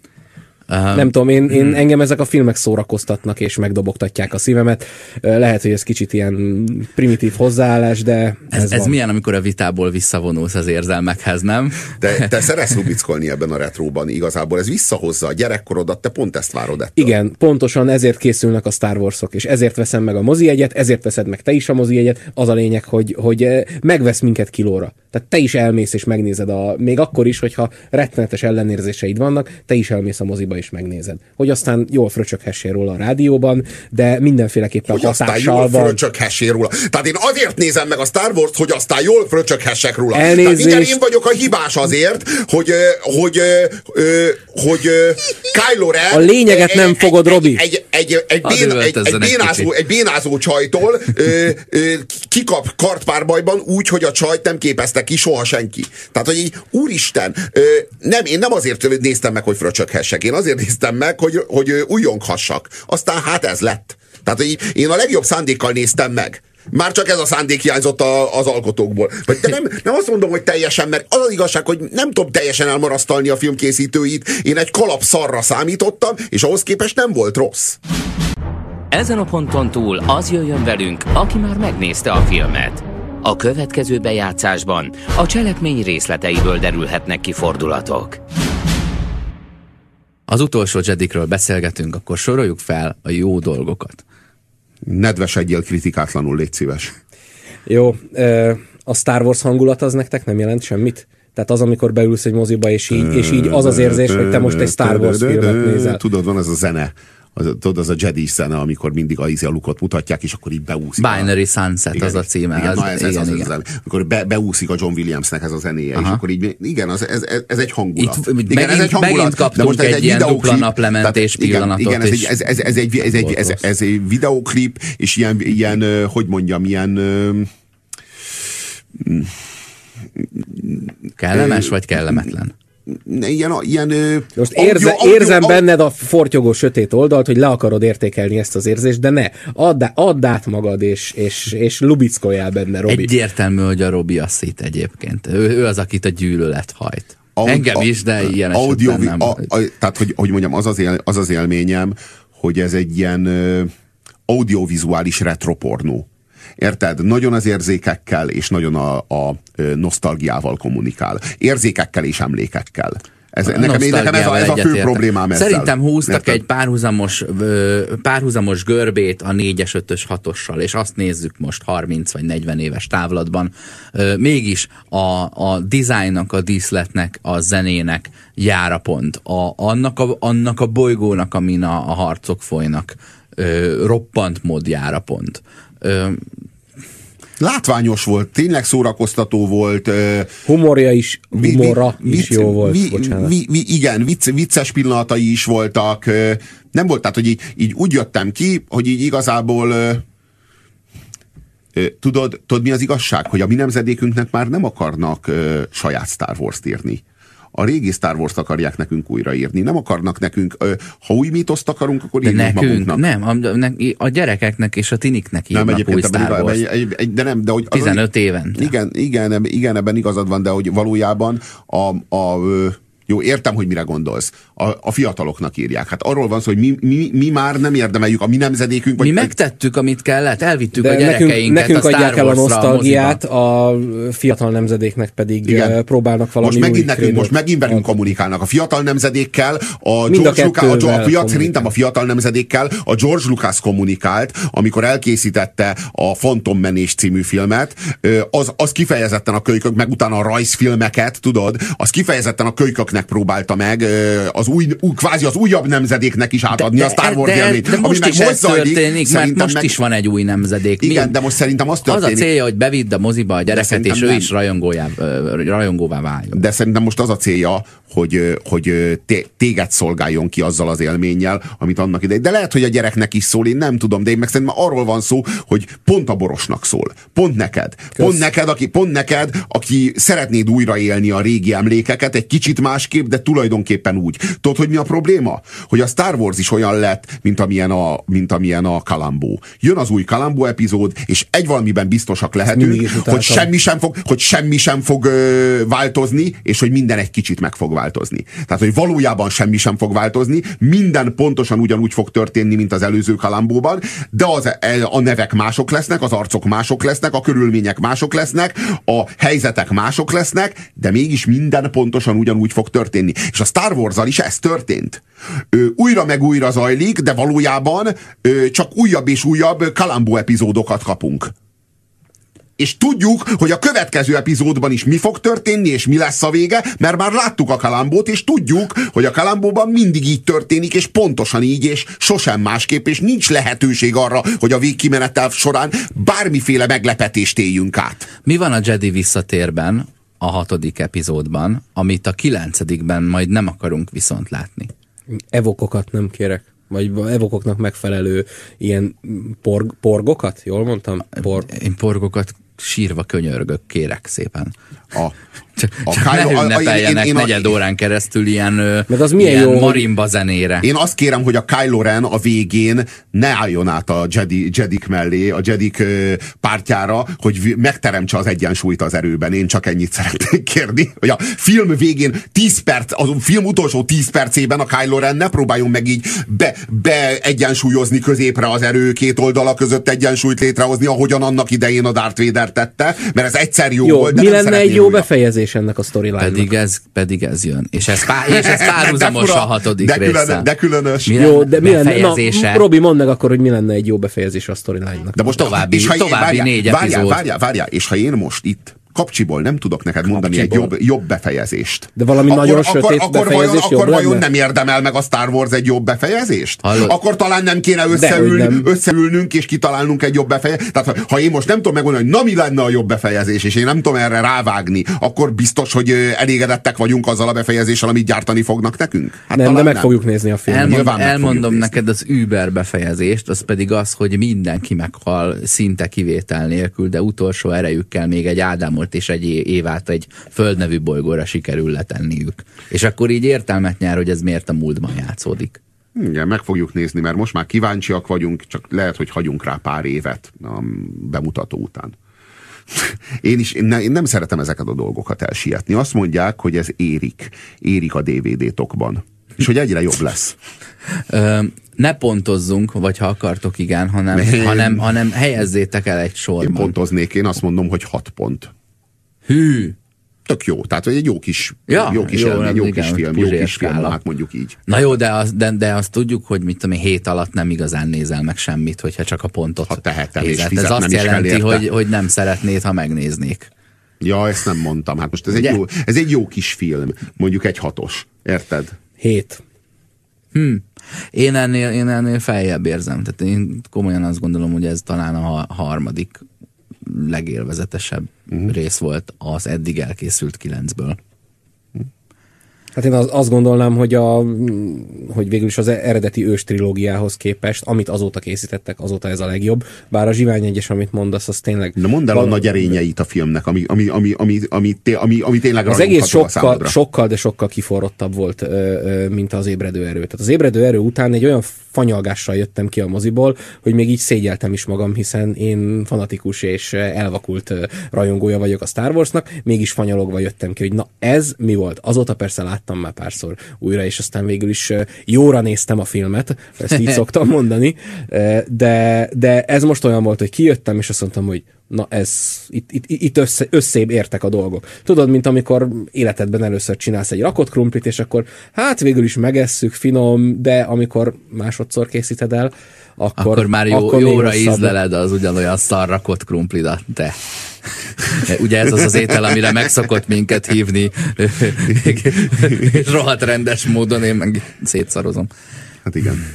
Nem tudom, én, Hmm. én engem ezek a filmek szórakoztatnak és megdobogtatják a szívemet. Lehet, hogy ez kicsit ilyen primitív hozzáállás, de ez, Ez, ez van. milyen, amikor a vitából visszavonulsz az érzelmekhez, nem? De <laughs> te szeretsz lubickolni ebben a retróban, igazából ez visszahozza a gyerekkorodat, te pont ezt várod ettől. Igen, pontosan ezért készülnek a Star Warsok, és ezért veszem meg a mozi egyet, ezért veszed meg te is a mozi egyet. Az a lényeg, hogy, hogy eh, megvesz minket kilóra. Tehát te is elmész és megnézed, a, még akkor is, hogyha rettenetes ellenérzéseid vannak, te is elmész a moziba és megnézed. Hogy aztán jól fröcsöghessél róla a rádióban, de mindenféleképpen hogy aztán hatással jól van. fröcsöghessél róla. Tehát én azért nézem meg a Star Wars-t, hogy aztán jól fröcsöghessek róla. Elnézést. Tehát igen, én vagyok a hibás azért, hogy, hogy, hogy ö, Kylo Ren... A lényeget nem fogod, egy- Robi. Egy, egy, egy, bén, egy, egy, egy bénázó, kicsit. egy bénázó csajtól ö, ö, kikap kartpárbajban úgy, hogy a csajt nem képezte ki soha senki. Tehát, hogy így, úristen, nem, én nem azért néztem meg, hogy fröcsöghessek, én azért néztem meg, hogy, hogy újjonghassak. Aztán hát ez lett. Tehát, hogy én a legjobb szándékkal néztem meg. Már csak ez a szándék hiányzott a, az alkotókból. De nem, nem azt mondom, hogy teljesen, mert az az igazság, hogy nem tudom teljesen elmarasztalni a filmkészítőit. Én egy kalap szarra számítottam, és ahhoz képest nem volt rossz. Ezen a ponton túl az jöjjön velünk, aki már megnézte a filmet. A következő bejátszásban a cselekmény részleteiből derülhetnek ki fordulatok. Az utolsó Jedikről beszélgetünk, akkor soroljuk fel a jó dolgokat. Nedvesedjél kritikátlanul, légy szíves. Jó, a Star Wars hangulat az nektek nem jelent semmit? Tehát az, amikor beülsz egy moziba, és így, és így az az érzés, hogy te most egy Star Wars filmet nézel. Tudod, van ez a zene. Az, tudod, az a Jedi zene, amikor mindig a, izé a lukot mutatják, és akkor így beúszik. Binary a, Sunset az a címe. Igen, az, na ez, ez igen, az, igen. az, az, amikor be, beúszik a John Williamsnek ez a zenéje, Aha. és akkor így, igen, az, ez, ez, ez egy hangulat. Itt igen, megint- ez egy hangulat, megint de kaptunk most ez egy ilyen videóklip, dupla naplementés tehát igen, pillanatot, Igen, ez egy, ez, ez, egy, ez, egy, ez, ez egy videóklip, és ilyen, ilyen hogy mondjam, ilyen Kellemes vagy kellemetlen? Ilyen, ilyen Most audio- érze, audio- érzem benned a fortyogó sötét oldalt, hogy le akarod értékelni ezt az érzést, de ne. Add, add át magad, és, és, és lubickoljál benne, Robi. Egyértelmű, hogy a Robi a szét egyébként. Ő, ő az, akit a gyűlölet hajt. Aud- Engem is, de ilyen audio, esetben nem. A, a, tehát, hogy, hogy mondjam, az az, él, az az élményem, hogy ez egy ilyen ö, audiovizuális retropornó. Érted? Nagyon az érzékekkel és nagyon a, a nosztalgiával kommunikál. Érzékekkel és emlékekkel. Ez, A nekem, nekem ez a, ez a fő egyetértek. problémám ezzel. Szerintem húztak Érted? egy párhuzamos, párhuzamos görbét a 4-es, 5-ös, 6-ossal, és azt nézzük most 30 vagy 40 éves távlatban. Mégis a, a dizájnnak, a díszletnek, a zenének jár a pont. A, annak, a, annak a bolygónak, amin a, a harcok folynak, roppant mód jár a pont. Ö, Látványos volt, tényleg szórakoztató volt. Humorja is, vi- humora vi- is vicc- jó volt, vi- bocsánat. vi- vi- igen, vicc, vicces pillanatai is voltak. Nem volt, tehát, hogy így, így úgy jöttem ki, hogy így igazából tudod, tudod, mi az igazság? Hogy a mi nemzedékünknek már nem akarnak saját Star Wars-t írni. A régi Star Wars-t akarják nekünk újraírni. Nem akarnak nekünk, ha új mítoszt akarunk, akkor de írjunk nekünk, magunknak. nem, a, ne- a gyerekeknek és a tiniknek Nem, írnak új egyébként ebben Star Wars. egy, egy, egy, de nem, de hogy az- 15 évente. Igen, igen, igen, ebben igazad van, de hogy valójában a, a, Jó, értem, hogy mire gondolsz. A, a fiataloknak írják. Hát arról van szó, hogy mi, mi, mi már nem érdemeljük, a mi nemzedékünk. Vagy, mi megtettük, amit kellett, elvittük de a gyerekeinket nekünk, nekünk a adják el a nosztalgiát, a, a fiatal nemzedéknek pedig Igen. próbálnak valami most megint, nekünk, most megint velünk kommunikálnak. A fiatal nemzedékkel, a Mind George a, Lucas, a, a fiat, szerintem a fiatal nemzedékkel a George Lucas kommunikált, amikor elkészítette a Phantom Menés című filmet, az, az kifejezetten a kölykök, meg utána a rajzfilmeket, tudod, az kifejezetten a kölyköknek próbálta meg az új, kvázi az újabb nemzedéknek is átadni de, a Star Wars de, élményt. De, de most is most zajlik, történik, mert most meg... is van egy új nemzedék. Igen, Mi? de most szerintem az történik. Az a célja, hogy bevidd a moziba a gyereket, és ő nem. is rajongójá, rajongóvá váljon. De szerintem most az a célja, hogy, hogy téged szolgáljon ki azzal az élménnyel, amit annak idején. De lehet, hogy a gyereknek is szól, én nem tudom, de én meg szerintem arról van szó, hogy pont a borosnak szól. Pont neked. Kösz. Pont neked, aki, pont neked, aki szeretnéd újraélni a régi emlékeket, egy kicsit másképp, de tulajdonképpen úgy. Tudod, hogy mi a probléma? Hogy a Star Wars is olyan lett, mint amilyen a, mint amilyen a Kalambó. Jön az új Kalambó epizód, és egy valamiben biztosak lehetünk, hogy semmi sem fog, hogy semmi sem fog ö, változni, és hogy minden egy kicsit meg fog változni. Tehát, hogy valójában semmi sem fog változni, minden pontosan ugyanúgy fog történni, mint az előző Kalambóban, de az, e, a nevek mások lesznek, az arcok mások lesznek, a körülmények mások lesznek, a helyzetek mások lesznek, de mégis minden pontosan ugyanúgy fog történni. És a Star wars is ez történt. Ö, újra meg újra zajlik, de valójában ö, csak újabb és újabb Kalambó epizódokat kapunk és tudjuk, hogy a következő epizódban is mi fog történni, és mi lesz a vége, mert már láttuk a kalambót, és tudjuk, hogy a kalambóban mindig így történik, és pontosan így, és sosem másképp, és nincs lehetőség arra, hogy a végkimenetel során bármiféle meglepetést éljünk át. Mi van a Jedi visszatérben, a hatodik epizódban, amit a kilencedikben majd nem akarunk viszont látni? Evokokat nem kérek vagy evokoknak megfelelő ilyen porg, porgokat, jól mondtam? Por... Én porgokat sírva könyörgök, kérek szépen. A, csak, a csak Kylo, ne ünnepeljenek a, én, én, negyed órán keresztül ilyen, Meg az milyen ilyen jó, marimba zenére. Én azt kérem, hogy a Kylo Ren a végén ne álljon át a Jedi, Jedik mellé, a Jedik pártjára, hogy megteremtse az egyensúlyt az erőben. Én csak ennyit szeretnék kérni, hogy a film végén 10 perc, a film utolsó 10 percében a Kylo Ren ne próbáljon meg így be, be egyensúlyozni középre az erő két oldala között egyensúlyt létrehozni, ahogyan annak idején a Darth Vader tette, mert ez egyszer jó, jó volt, de mi lenne egy jó befejezés ennek a storyline pedig ez, pedig ez jön. És ez, pá, és ez <laughs> párhuzamos a hatodik de, külön, de különös. Mi jó, de mi lenne, na, Robi, mondd meg akkor, hogy mi lenne egy jó befejezés a storyline-nak. De most további, és ha további várjál, négy várjál, epizód. Várjál, várjál, és ha én most itt kapcsiból nem tudok neked mondani kapcsiból. egy jobb, jobb befejezést. De valami akkor, nagyon akkor, sötét akkor, befejezés vajon, akkor vajon nem érdemel meg a Star Wars egy jobb befejezést? Hallod? Akkor talán nem kéne összeülni, nem. összeülnünk és kitalálnunk egy jobb befejezést. Tehát ha én most nem tudom megmondani, hogy na mi lenne a jobb befejezés, és én nem tudom erre rávágni, akkor biztos, hogy elégedettek vagyunk azzal a befejezéssel, amit gyártani fognak nekünk? Hát nem, de meg nem. fogjuk nézni a filmet. Elmond, elmondom neked az Uber befejezést, az pedig az, hogy mindenki meghal szinte kivétel nélkül, de utolsó erejükkel még egy Ádámot és egy év évát egy földnevű bolygóra sikerül letenniük. És akkor így értelmet nyer, hogy ez miért a múltban játszódik. Igen, meg fogjuk nézni, mert most már kíváncsiak vagyunk, csak lehet, hogy hagyunk rá pár évet a bemutató után. <laughs> Én is én, ne, én nem szeretem ezeket a dolgokat elsietni. Azt mondják, hogy ez érik. Érik a DVD-tokban. És hogy egyre jobb lesz. <laughs> Ö, ne pontozzunk, vagy ha akartok, igen, hanem, hanem, hanem helyezzétek el egy sorban. Én pontoznék, én azt mondom, hogy hat pont. Hű! Tök jó, tehát egy jó kis, ja, jó kis, jó, élmény, jó igen, kis film, jó kis film, hát mondjuk így. Na jó, de, az, de, de azt tudjuk, hogy mit tudom hét alatt nem igazán nézel meg semmit, hogyha csak a pontot ha tehetem, és Ez azt jelenti, hogy, hogy nem szeretnéd, ha megnéznék. Ja, ezt nem mondtam. Hát most ez egy, jó, ez egy jó kis film. Mondjuk egy hatos. Érted? Hét. Hm. Én ennél, én ennél feljebb érzem. Tehát én komolyan azt gondolom, hogy ez talán a harmadik legélvezetesebb uh-huh. rész volt az eddig elkészült kilencből. Hát én az, azt gondolnám, hogy, a, hogy végül is az eredeti ős trilógiához képest, amit azóta készítettek, azóta ez a legjobb. Bár a Zsivány egyes, amit mondasz, az tényleg... Na mondd el val- a nagy erényeit a filmnek, ami, ami, ami, ami, ami, ami, ami tényleg Az egész sokkal, sokkal, de sokkal kiforrottabb volt, mint az ébredő erő. Tehát az ébredő erő után egy olyan fanyalgással jöttem ki a moziból, hogy még így szégyeltem is magam, hiszen én fanatikus és elvakult rajongója vagyok a Star Warsnak, mégis fanyalogva jöttem ki, hogy na ez mi volt? Azóta persze láttam már párszor újra, és aztán végül is jóra néztem a filmet, ezt így <laughs> szoktam mondani, de, de ez most olyan volt, hogy kijöttem, és azt mondtam, hogy na ez, itt, itt, itt össze, összébb értek a dolgok. Tudod, mint amikor életedben először csinálsz egy rakott krumplit, és akkor hát végül is megesszük, finom, de amikor másodszor készíted el, akkor, akkor már jó, akkor jóra ízleled az ugyanolyan szar rakott krumplidat, de <laughs> Ugye ez az az étel, amire megszokott minket hívni, és <laughs> rohadt rendes módon én meg szétszarozom. Hát igen.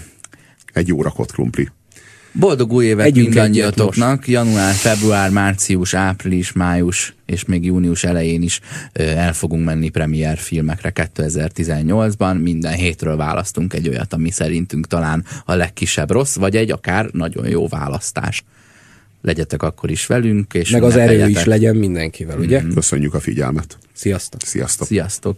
Egy jó rakott krumpli. Boldog új évet Együnk mindannyiatoknak! Január, február, március, április, május és még június elején is el fogunk menni premier filmekre 2018-ban. Minden hétről választunk egy olyat, ami szerintünk talán a legkisebb rossz, vagy egy akár nagyon jó választás. Legyetek akkor is velünk. És Meg az erő is legyen mindenkivel, ugye? Mm-hmm. Köszönjük a figyelmet. Sziasztok! Sziasztok! Sziasztok!